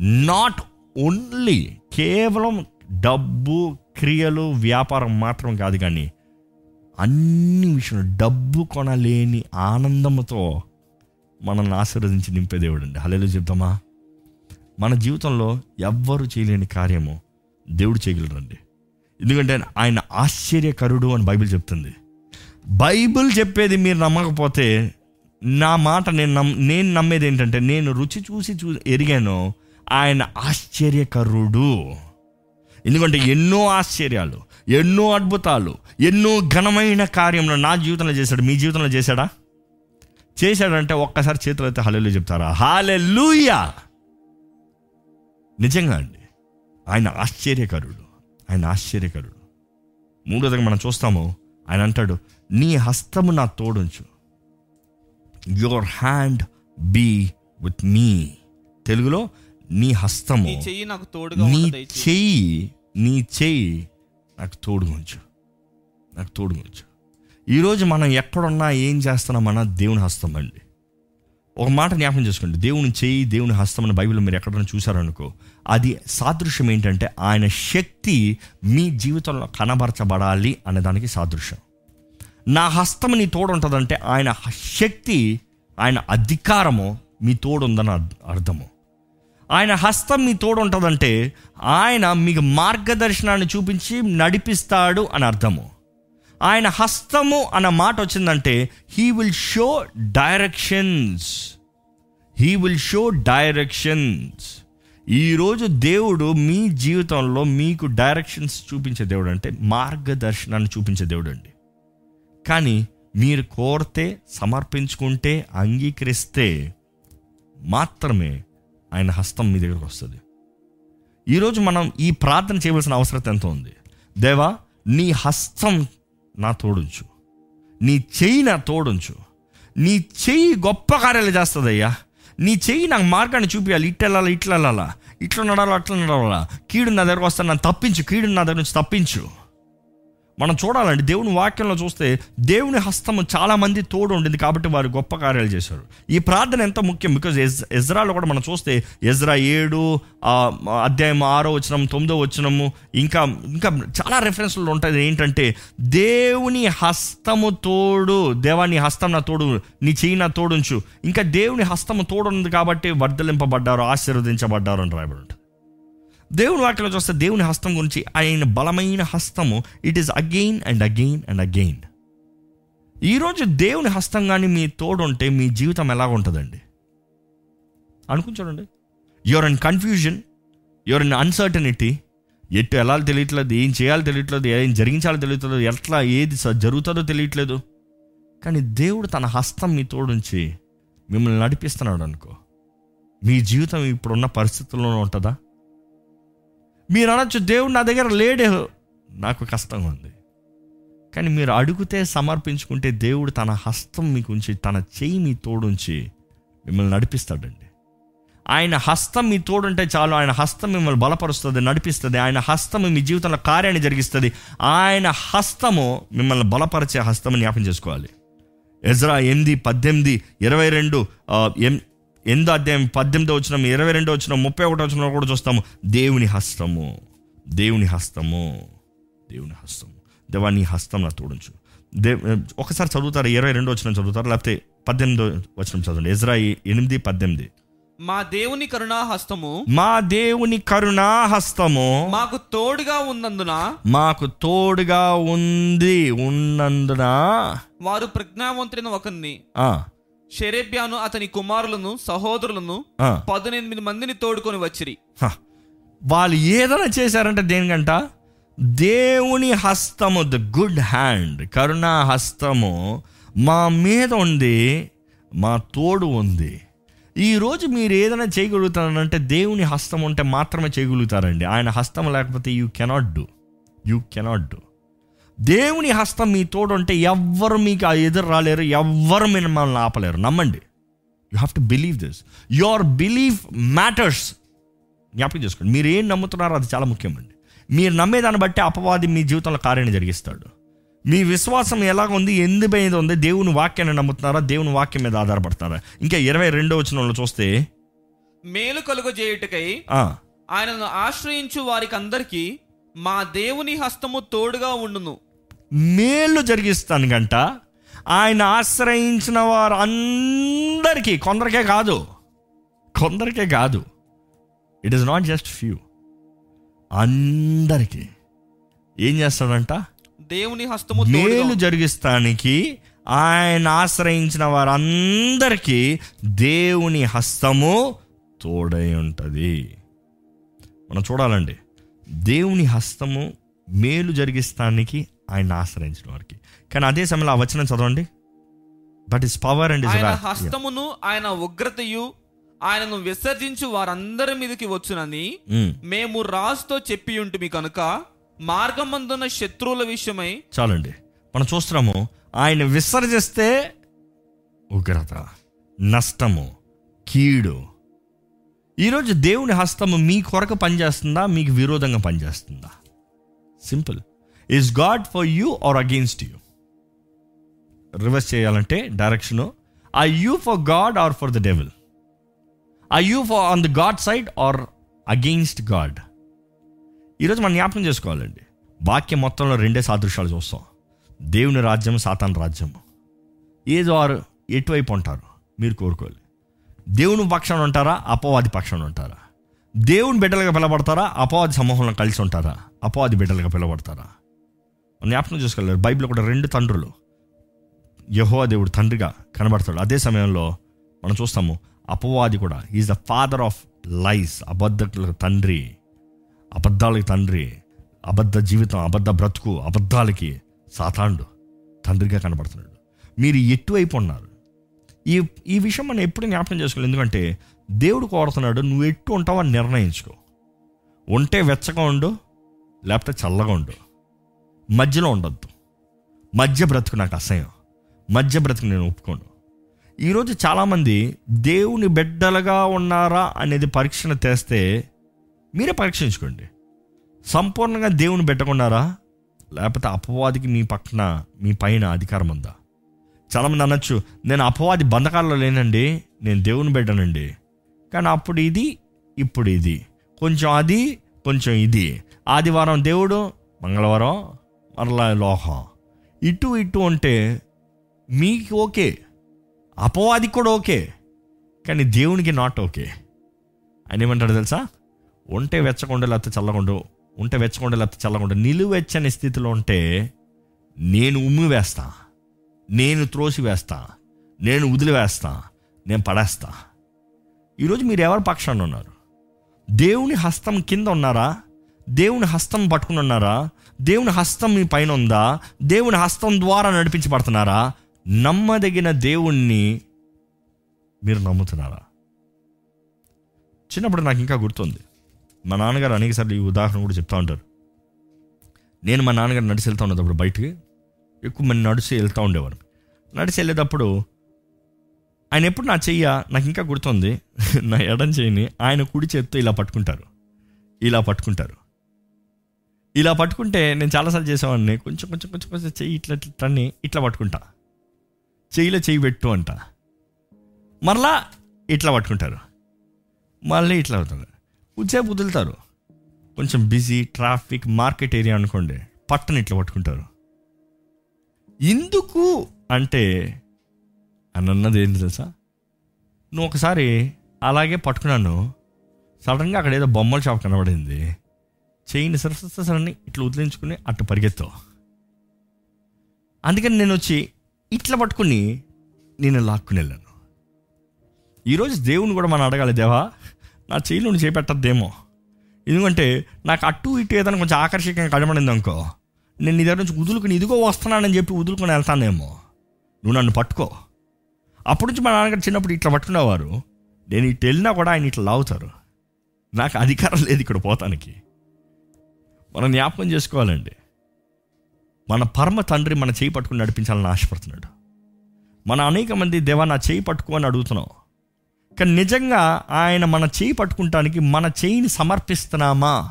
Speaker 1: not only కేవలం డబ్బు క్రియలు వ్యాపారం మాత్రం కాదు కానీ అన్ని విషయంలో డబ్బు కొనలేని ఆనందంతో మనల్ని ఆశీర్వదించి నింపే దేవుడు అండి. హలేలు చెప్తామా? మన జీవితంలో ఎవ్వరు చేయలేని కార్యము దేవుడు చేయగలరండి ఎందుకంటే ఆయన ఆశ్చర్యకరుడు అని బైబిల్ చెప్తుంది. బైబిల్ చెప్పేది మీరు నమ్మకపోతే నా మాట నేను నమ్ నేను నమ్మేది ఏంటంటే నేను రుచి చూసి చూ ఎరిగాను ఆయన ఆశ్చర్యకరుడు. ఎందుకంటే ఎన్నో ఆశ్చర్యాలు ఎన్నో అద్భుతాలు ఎన్నో ఘనమైన కార్యములు నా జీవితంలో చేశాడు. మీ జీవితంలో చేశాడా? చేశాడంటే ఒక్కసారి చేతులు అయితే హలెలు చెప్తారా? హాలెలుయా నిజంగా అండి. ఆయన ఆశ్చర్యకరుడు. ఆయన ఆశ్చర్యకరుడు. మూడోదిగా మనం చూస్తాము ఆయన అంటాడు నీ హస్తము నా తోడుంచు. Your hand be with me తెలుగులో నీ హస్తము
Speaker 2: చెయ్యి నాకు తోడుగా
Speaker 1: నీ. చెయ్యి నీ చెయ్యి నాకు తోడుగా ఉంచు నాకు తోడుగా ఉంచు ఈరోజు మనం ఎక్కడున్నా ఏం చేస్తున్నామన్నా దేవుని హస్తం అండి. ఒక మాట జ్ఞాపకం చేసుకోండి. దేవుని చేయి దేవుని హస్తం బైబిల్ మీరు ఎక్కడైనా చూసారనుకో అది సాదృశ్యం ఏంటంటే ఆయన శక్తి మీ జీవితంలో కనబరచబడాలి అనే దానికి సాదృశ్యం. నా హస్తం నీ తోడు ఉంటుందంటే ఆయన శక్తి ఆయన అధికారము మీ తోడుందని అర్థము. ఆయన హస్తం మీ తోడు ఉంటుందంటే ఆయన మీకు మార్గదర్శనాన్ని చూపించి నడిపిస్తాడు అని అర్థము. ఆయన హస్తము అన్న మాట వచ్చిందంటే he will show directions he will show directions ఈరోజు దేవుడు మీ జీవితంలో మీకు డైరెక్షన్స్ చూపించే దేవుడు అంటే మార్గదర్శనాన్ని చూపించే దేవుడు అండి. కానీ మీరు కోరితే సమర్పించుకుంటే అంగీకరిస్తే మాత్రమే ఆయన హస్తం మీ దగ్గరకు వస్తుంది. ఈరోజు మనం ఈ ప్రార్థన చేయవలసిన అవసరం ఎంత ఉంది. దేవా నీ హస్తం నా తోడుంచు. నీ చెయ్యి నా తోడుంచు. నీ చెయ్యి గొప్ప కార్యాలు చేస్తుందయ్యా. నీ చెయ్యి నాకు మార్గాన్ని చూపించాలి ఇట్లా వెళ్ళాలి ఇట్లా వెళ్ళాలా ఇట్లా నడాలా అట్లా నడవాలా. కీడు నా దగ్గరకు వస్తాను నన్ను తప్పించు. కీడు నా దగ్గర నుంచి తప్పించు. మనం చూడాలండి దేవుని వాక్యంలో చూస్తే దేవుని హస్తము చాలా మంది తోడు ఉండింది కాబట్టి వారు గొప్ప కార్యాలు చేశారు. ఈ ప్రార్థన ఎంత ముఖ్యం? బికాజ్ ఎజ్ ఎజ్రాలో కూడా మనం చూస్తే ఎజ్రా ఏడు అధ్యాయం ఆరో వచనం తొమ్మిదో వచనము ఇంకా ఇంకా చాలా రెఫరెన్స్లు ఉంటాయి. ఏంటంటే దేవుని హస్తము తోడు దేవా నీ హస్తం నా తోడు నీ చెయ్యి నా తోడుంచు ఇంకా దేవుని హస్తము తోడు ఉంది కాబట్టి వర్ధలింపబడ్డారు ఆశీర్వదించబడ్డారు అని రాయబడి ఉంటుంది. దేవుని వాటిలో చూస్తే దేవుని హస్తం గురించి ఆయన బలమైన హస్తము it is again and again and again ఈరోజు దేవుని హస్తం కానీ మీ తోడు ఉంటే మీ జీవితం ఎలా ఉంటుందండి? అనుకుని చూడండి. Your in confusion your in uncertainty ఎటు ఎలా తెలియట్లేదు ఏం చేయాలో తెలియట్లేదు ఏం జరిగించాలో తెలియట్లేదు ఎట్లా ఏది స- జరుగుతుందో తెలియట్లేదు. కానీ దేవుడు తన హస్తం మీ తోడుంచి మిమ్మల్ని నడిపిస్తున్నాడు అనుకో. మీ జీవితం ఇప్పుడున్న పరిస్థితుల్లోనే ఉంటుందా? మీరు అనొచ్చు దేవుడు నా దగ్గర లేడే. నాకు కష్టంగా ఉంది. కానీ మీరు అడిగితే సమర్పించుకుంటే దేవుడు తన హస్తం మీకు ఉంచి తన చేయి మీ తోడుంచి మిమ్మల్ని నడిపిస్తాడండి. ఆయన హస్తం మీ తోడుంటే చాలు ఆయన హస్తం మిమ్మల్ని బలపరుస్తుంది నడిపిస్తుంది ఆయన హస్తము మీ జీవితంలో కార్యాన్ని జరిగిస్తుంది ఆయన హస్తము మిమ్మల్ని బలపరిచే హస్తము జ్ఞాపం చేసుకోవాలి. ఎజ్రా ఎనిమిది పద్దెనిమిది ఇరవై రెండు ఆ, ఎం ఎనిమిదో అధ్యాయం పద్దెనిమిదో వచ్చిన ఇరవై రెండో వచ్చిన ముప్పై ఒకటో వచ్చిన కూడా చూస్తాము. దేవుని హస్తము దేవుని హస్తము దేవుని హస్తము. దేవా నీ హస్తం నా తోడుంచు. దే ఒకసారి చదువుతారు? ఇరవై రెండో వచ్చిన చదువుతారు? లేకపోతే పద్దెనిమిదో వచ్చిన చదవండి. ఎజ్రా ఎనిమిది పద్దెనిమిది.
Speaker 2: మా దేవుని కరుణా హస్తము
Speaker 1: మా దేవుని కరుణా హస్తము
Speaker 2: మాకు తోడుగా ఉన్నందున
Speaker 1: మాకు తోడుగా ఉంది ఉన్నందున
Speaker 2: వారు ప్రజ్ఞావంతుడైన ఒకరిని షెరేబ్యాను అతని కుమారులను సహోదరులను
Speaker 1: ఆ.
Speaker 2: పదునెనిమిది మందిని తోడుకొని వచ్చిరి.
Speaker 1: వాళ్ళు ఏదైనా చేశారంటే దేనికంట? దేవుని హస్తము ద గుడ్ హ్యాండ్ కరుణా హస్తము మా మీద ఉంది మా తోడు ఉంది. ఈరోజు మీరు ఏదైనా చేయగలుగుతారంటే దేవుని హస్తం ఉంటే మాత్రమే చేయగలుగుతారండి. ఆయన హస్తం లేకపోతే you cannot do you cannot do దేవుని హస్తం మీ తోడు ఉంటే ఎవ్వరు మీకు ఆ ఎదురు రాలేరు ఎవ్వరు మిమ్మల్ని ఆపలేరు. నమ్మండి. You have to believe this your believe matters జ్ఞాపకం చేసుకోండి. మీరు ఏం నమ్ముతున్నారో అది చాలా ముఖ్యమండి. మీరు నమ్మేదాన్ని బట్టి అపవాది మీ జీవితంలో కార్యాన్ని జరిగిస్తాడు. మీ విశ్వాసం ఎలాగ ఉంది ఎందు మీద ఉంది దేవుని వాక్యాన్ని నమ్ముతున్నారా దేవుని వాక్యం మీద ఆధారపడుతున్నారా ఇంకా ఇరవై రెండో వచ్చిన చూస్తే
Speaker 2: మేలు కలుగజేయుటకై
Speaker 1: ఆ,
Speaker 2: ఆయనను ఆశ్రయించు వారికి అందరికీ మా దేవుని హస్తము తోడుగా ఉండును.
Speaker 1: మేలు జరిగిస్తాను గంట ఆయన ఆశ్రయించిన వారు అందరికీ కొందరికే కాదు కొందరికే కాదు. It is not just few అందరికీ. ఏం చేస్తాడంట?
Speaker 2: దేవుని హస్తము
Speaker 1: మేలు జరిగిస్తానికి ఆయన ఆశ్రయించిన వారందరికీ దేవుని హస్తము తోడై ఉంటుంది. మనం చూడాలండి. దేవుని హస్తము మేలు జరిగిస్తానికి ఆయన ఆశ్రయించిన వారికి. కానీ అదే సమయంలో ఆ వచనం చదవండి. బట్ ఇస్ పవర్ అండ్
Speaker 2: ఆయన హస్తమును ఆయన ఉగ్రతయు ఆయనను విసర్జించు వారందరి మీదకి వచ్చునని మేము రాజుతో చెప్పి ఉంటిమి కనుక మార్గమందున్న శత్రువుల విషయమై
Speaker 1: చాలండి. మనం చూస్తున్నాము ఆయన విసర్జిస్తే ఉగ్రత నష్టము కీడు. ఈరోజు దేవుని హస్తము మీ కొరకు పనిచేస్తుందా? మీకు విరోధంగా పనిచేస్తుందా? Simple is God for you or against you reverse చేయాలంటే direction I you for God or for the devil I you for on the God side or against God ఈరోజు మనం జ్ఞాపకం చేసుకోవాలండి. వాక్యం మొత్తంలో రెండే సాదృశ్యాలు చూస్తాం. దేవుని రాజ్యం సాతాన్ రాజ్యం ఏదో వారు ఎటువైపు ఉంటారు? మీరు కోరుకోవాలి. దేవుని పక్షాన ఉంటారా? అపవాది పక్షాన ఉంటారా? దేవుని బిడ్డలుగా పిలబడతారా అపవాది సమూహంలో కలిసి ఉంటారా? అపవాది బిడ్డలుగా పిలబడతారా జ్ఞాపకం చేసుకోలేరు బైబిల్ కూడా రెండు తండ్రులు. యహోవా దేవుడు తండ్రిగా కనబడతాడు. అదే సమయంలో మనం చూస్తాము అపవాది కూడా is the father of lies అబద్ధకులకు తండ్రి అబద్ధాలకి తండ్రి అబద్ధ జీవితం అబద్ధ బ్రతుకు అబద్ధాలకి సాతాండు తండ్రిగా కనబడుతున్నాడు. మీరు ఎటువైపు ఉన్నారు? ఈ ఈ విషయం మనం ఎప్పుడు జ్ఞాపకం చేసుకోవాలి ఎందుకంటే దేవుడు కోరుతున్నాడు నువ్వు ఎట్టు ఉంటావు అని నిర్ణయించుకో. ఉంటే వెచ్చగా ఉండు లేకపోతే చల్లగా ఉండు. మధ్యలో ఉండొద్దు. మధ్య బ్రతుకు నాకు అసహ్యం. మధ్య బ్రతుకు నేను ఒప్పుకోను. ఈరోజు చాలామంది దేవుని బిడ్డలుగా ఉన్నారా అనేది పరీక్షను తెస్తే మీరే పరీక్షించుకోండి. సంపూర్ణంగా దేవుని పెట్టకున్నారా లేకపోతే అపవాదికి మీ పక్కన మీ పైన అధికారం ఉందా? చాలామంది అనొచ్చు నేను అపవాది బంధకాల్లో లేనండి నేను దేవుని బిడ్డనండి. కానీ అప్పుడు ఇది ఇప్పుడు ఇది. కొంచెం అది కొంచెం ఇది. ఆదివారం దేవుడు మంగళవారం మరలా లోహం. ఇటు ఇటు అంటే మీకు ఓకే. అపవాదికి కూడా ఓకే. కానీ దేవునికి నాట్ ఓకే. ఆయన ఏమంటాడు తెలుసా? ఉంటే వెచ్చకుండా లేకపోతే చల్లకుండా ఉంటే వెచ్చకుండా లేకపోతే చల్లకుండా నిలువెచ్చని స్థితిలో ఉంటే నేను ఉమ్మి వేస్తా. నేను త్రోసి వేస్తా. నేను వదిలివేస్తా నేను పడేస్తా. ఈరోజు మీరు ఎవరి పక్షాన ఉన్నారు? దేవుని హస్తం కింద ఉన్నారా? దేవుని హస్తం పట్టుకుని ఉన్నారా దేవుని హస్తం మీ పైన ఉందా? దేవుని హస్తం ద్వారా నడిపించబడుతున్నారా? నమ్మదగిన దేవుణ్ణి మీరు నమ్ముతున్నారా? చిన్నప్పుడు నాకు ఇంకా గుర్తుంది. మా నాన్నగారు అనేకసార్లు ఈ ఉదాహరణ కూడా చెప్తా ఉంటారు. నేను మా నాన్నగారు నడిచి వెళ్తూ ఉన్నప్పుడు బయటికి ఎక్కువ మంది నడిచి వెళ్తూ ఉండేవారు. నడిచి వెళ్ళేటప్పుడు ఆయన ఎప్పుడు నా చెయ్య? నాకు ఇంకా గుర్తుంది. నా ఎడం చెయ్యిని ఆయన కుడి చేత్తో ఇలా పట్టుకుంటారు. ఇలా పట్టుకుంటారు. ఇలా పట్టుకుంటే నేను చాలాసార్లు చేసేవాడిని. కొంచెం కొంచెం కొంచెం కొంచెం చెయ్యి ఇట్లా ఇట్లా తన్ని ఇట్లా పట్టుకుంటా. చెయ్యిలో చెయ్యి పెట్టు అంట. మరలా ఇట్లా పట్టుకుంటారు. మళ్ళీ ఇట్లా అవుతారు ఉద్సేపు వదులుతారు. కొంచెం బిజీ ట్రాఫిక్ మార్కెట్ ఏరియా అనుకోండి పట్టని ఇట్లా పట్టుకుంటారు. ఎందుకు అంటే అని అన్నది ఏంటి తెలుసా? నువ్వు ఒకసారి అలాగే పట్టుకున్నాను. సడన్గా అక్కడ ఏదో బొమ్మల షాప్ కనబడింది. చెయ్యిని సరసరని ఇట్లా వదిలించుకుని అట్టు పరిగెత్తావు. అందుకని నేను వచ్చి ఇట్లా పట్టుకుని నేను లాక్కుని వెళ్ళాను. ఈరోజు దేవుని కూడా మనం అడగాలి దేవా నా చెయ్యిలో నువ్వు చేపెట్టద్దేమో. ఎందుకంటే నాకు అటు ఇటు ఏదైనా కొంచెం ఆకర్షకంగా కనబడింది అనుకో. నేను నీ దగ్గర నుంచి వదులుకుని ఇదిగో వస్తున్నానని చెప్పి వదులుకొని వెళ్తానేమో. నువ్వు నన్ను పట్టుకో. అప్పటి నుంచి మా నాన్నగారు చిన్నప్పుడు ఇట్లా పట్టుకునేవారు. నేను ఇటు వెళ్ళినా కూడా ఆయన ఇట్లా లాగుతారు. నాకు అధికారం లేదు ఇక్కడ పోతానికి. మనం జ్ఞాపకం చేసుకోవాలండి. మన పరమ తండ్రి మన చేయి పట్టుకుని నడిపించాలని ఆశపడుతున్నాడు. మన అనేక మంది దేవా నా చేయి పట్టుకో అని అడుగుతున్నాం. కానీ నిజంగా ఆయన మన చేయి పట్టుకుంటానికి మన చేయిని సమర్పిస్తున్నామా?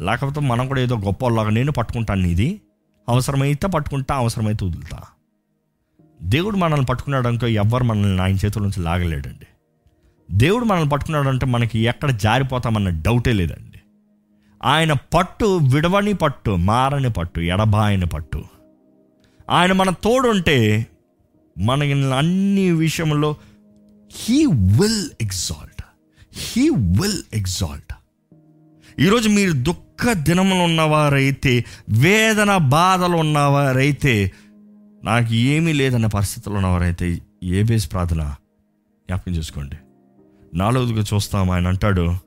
Speaker 1: లేకపోతే మనం కూడా ఏదో గొప్పలాగా నేను పట్టుకుంటాను ఇది అవసరమైతే పట్టుకుంటా అవసరమైతే వదులుతా. దేవుడు మనల్ని పట్టుకున్నాడు అనుకో ఎవ్వరు మనల్ని ఆయన చేతుల నుంచి లాగలేడండి. దేవుడు మనల్ని పట్టుకున్నాడు అంటే మనకి ఎక్కడ జారిపోతామన్న డౌటే లేదండి. ఆయన పట్టు విడవని పట్టు మారని పట్టు ఎడబాయని పట్టు. ఆయన మన తోడుంటే మనకి అన్ని విషయంలో he will exalt he will exalt ఈరోజు మీరు దుఃఖ దినములు ఉన్నవారైతే వేదన బాధలు ఉన్నవారైతే నాకు ఏమీ లేదన్న పరిస్థితుల్లో ఉన్నవారైతే ఏ బేస్ ప్రార్థన జ్ఞాపకం చేసుకోండి. నాలుగుగా చూస్తాం ఆయన అంటాడు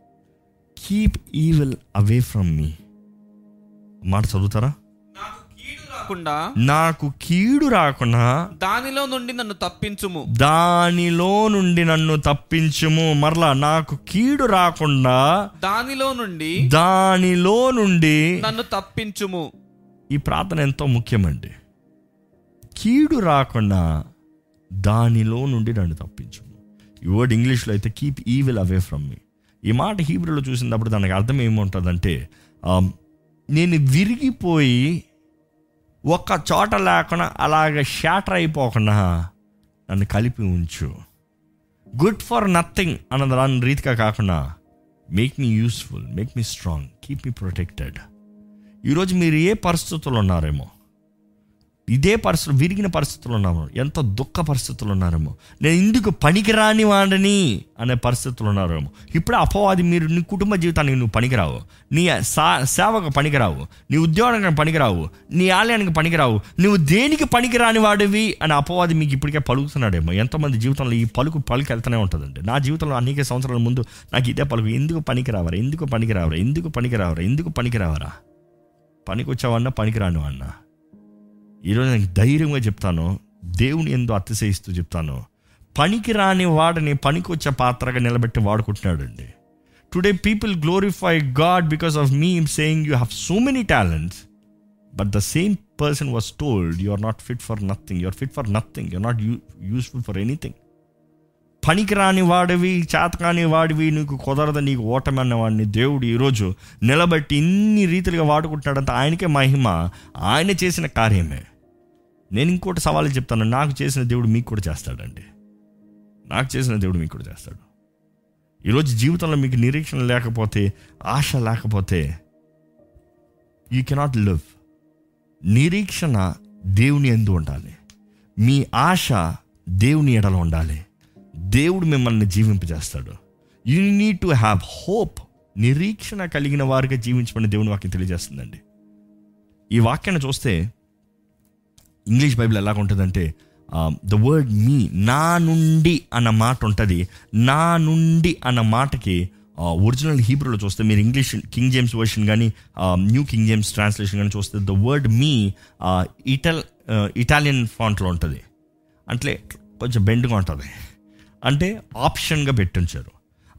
Speaker 1: keep evil away from me మాట చదువుతారా?
Speaker 2: నాకు కీడు రాకుండా
Speaker 1: నాకు కీడు రాకుండా
Speaker 2: దానిలో నుండి నన్ను తప్పించుము.
Speaker 1: దానిలో నుండి నన్ను తప్పించుము. మరలా నాకు కీడు రాకుండా
Speaker 2: దానిలో నుండి
Speaker 1: దానిలో నుండి
Speaker 2: నన్ను తప్పించుము.
Speaker 1: ఈ ప్రార్థన ఎంతో ముఖ్యమండి. కీడు రాకుండా దానిలో నుండి నన్ను తప్పించుము. ఈ వర్డ్ ఇంగ్లీష్లో అయితే keep evil away from me ఈ మాట హీబ్రూలో చూసినప్పుడు దానికి అర్థం ఏముంటుందంటే నేను విరిగిపోయి ఒక్క చోట లేకుండా అలాగ షాటర్ అయిపోకుండా నన్ను కలిపి ఉంచు. గుడ్ ఫర్ నథింగ్ అన్నది దాని రీతిగా కాకుండా make me useful make me strong keep me protected ఈరోజు మీరు ఏ పరిస్థితుల్లో ఉన్నారేమో ఇదే పరిస్థితులు విరిగిన పరిస్థితులు ఉన్నాము. ఎంత దుఃఖ పరిస్థితులు ఉన్నారేమో. నేను ఇందుకు పనికిరాని వాడిని అనే పరిస్థితులు ఉన్నారేమో. ఇప్పుడు అపవాది మీరు నీ కుటుంబ జీవితానికి నువ్వు పనికిరావు. నీ సా సేవకు పనికిరావు. నీ ఉద్యోగానికి పనికిరావు. నీ ఆలయానికి పనికిరావు. నువ్వు దేనికి పనికిరాని వాడివి అని అపవాది మీకు ఇప్పటికే పలుకుతున్నాడేమో. ఎంతమంది జీవితంలో ఈ పలుకు పలుకు వెళ్తూనే ఉంటుందండి. నా జీవితంలో అనేక సంవత్సరాల ముందు నాకు ఇదే పలుకు. ఎందుకు పనికిరావరా? ఎందుకు పనికిరావరా? ఎందుకు పనికిరావరా? ఎందుకు పనికిరావరా? పనికి వచ్చావన్నా పనికిరాని వాడినా ఈరోజు నేను ధైర్యంగా చెప్తాను దేవుని ఎందు అతిశయిస్తూ చెప్తాను. పనికి రాని వాడిని పనికి వచ్చే పాత్రగా నిలబెట్టి వాడుకుంటున్నాడండి. Today people glorify God because of me saying you have so many talents but the same person was told you are not fit for nothing you are fit for nothing you not useful for anything పనికిరాని వాడివి చేతకాని వాడివి నీకు కుదరదు నీకు ఓటమి అన్నవాడిని దేవుడు ఈరోజు నిలబెట్టి ఇన్ని రీతిలుగా వాడుకుంటున్నాడంటే ఆయనకే మహిమ. ఆయన చేసిన కార్యమే. నేను ఇంకోటి సవాలు చెప్తాను. నాకు చేసిన దేవుడు మీకు కూడా చేస్తాడండి. నాకు చేసిన దేవుడు మీకు కూడా చేస్తాడు. ఈరోజు జీవితంలో మీకు నిరీక్షణ లేకపోతే ఆశ లేకపోతే యూ కెనాట్ లివ్ నిరీక్షణ దేవుని ఎందు ఉండాలి. మీ ఆశ దేవుని ఎడలో ఉండాలి. దేవుడు మిమ్మల్ని జీవింపజేస్తాడు. You need to have hope నిరీక్షణ కలిగిన వారిగా జీవించమని దేవుని వాక్యం తెలియజేస్తుందండి. ఈ వాక్యాన్ని చూస్తే ఇంగ్లీష్ బైబిల్ ఎలాగ ఉంటుందంటే ద వర్డ్ మీ నా నుండి అన్న మాట ఉంటుంది. నా నుండి అన్న మాటకి uh, ఒరిజినల్ హీబ్రూలో చూస్తే మీరు ఇంగ్లీష్ కింగ్ జేమ్స్ వర్షన్ కానీ న్యూ కింగ్ జేమ్స్ ట్రాన్స్లేషన్ కానీ చూస్తే ద వర్డ్ మీ ఇటల్ ఇటాలియన్ ఫాంట్లో ఉంటుంది. అంటే కొంచెం బెండ్గా ఉంటుంది. అంటే ఆప్షన్గా పెట్టించారు.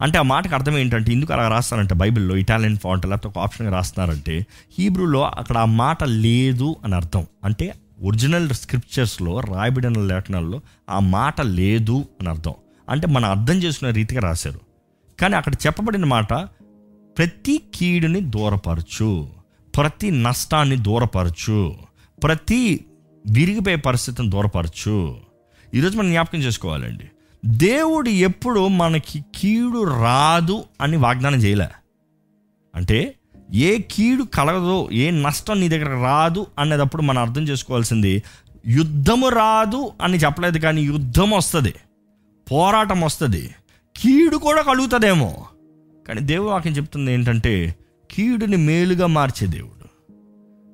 Speaker 1: అంటే ఆ మాటకు అర్థం ఏంటంటే ఎందుకు అలా రాస్తారంటే బైబిల్లో ఇటాలియన్ ఫాంట్ లేకపోతే ఒక ఆప్షన్గా రాస్తున్నారంటే హీబ్రూలో అక్కడ ఆ మాట లేదు అని అర్థం. అంటే ఒరిజినల్ స్క్రిప్చర్స్లో రాయబడిన లేఖనాల్లో ఆ మాట లేదు అని అర్థం. అంటే మనం అర్థం చేసుకునే రీతిగా రాశారు. కానీ అక్కడ చెప్పబడిన మాట ప్రతి కీడుని దూరపరచు ప్రతి నష్టాన్ని దూరపరచు ప్రతి విరిగిపోయే పరిస్థితిని దూరపరచు. ఈరోజు మనం జ్ఞాపకం చేసుకోవాలండి. దేవుడు ఎప్పుడు మనకి కీడు రాదు అని వాగ్దానం చేయలే. అంటే ఏ కీడు కలగదో ఏ నష్టం నీ దగ్గర రాదు అనేటప్పుడు మనం అర్థం చేసుకోవాల్సింది యుద్ధము రాదు అని చెప్పలేదు కానీ యుద్ధం వస్తుంది పోరాటం వస్తుంది కీడు కూడా కలుగుతుందేమో. కానీ దేవుడు వాక్యం చెప్తుంది ఏంటంటే కీడుని మేలుగా మార్చే దేవుడు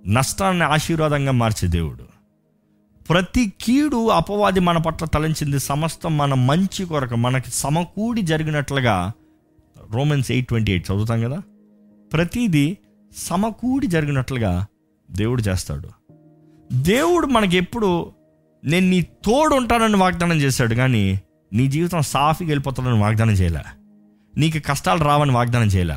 Speaker 1: నష్టాన్ని ఆశీర్వాదంగా మార్చే దేవుడు. ప్రతి కీడు అపవాది మన పట్ల తలంచింది సమస్తం మన మంచి కొరకు మనకి సమకూడి జరిగినట్లుగా రోమన్స్ ఎయిట్ ట్వంటీ ఎయిట్ చదువుతాం కదా? ప్రతిదీ సమకూడి జరిగినట్లుగా దేవుడు చేస్తాడు. దేవుడు మనకి ఎప్పుడు నేను నీ తోడు ఉంటానని వాగ్దానం చేశాడు కానీ నీ జీవితం సాఫీగా వెళ్ళిపోతానని వాగ్దానం చేయలే. నీకు కష్టాలు రావని వాగ్దానం చేయలే.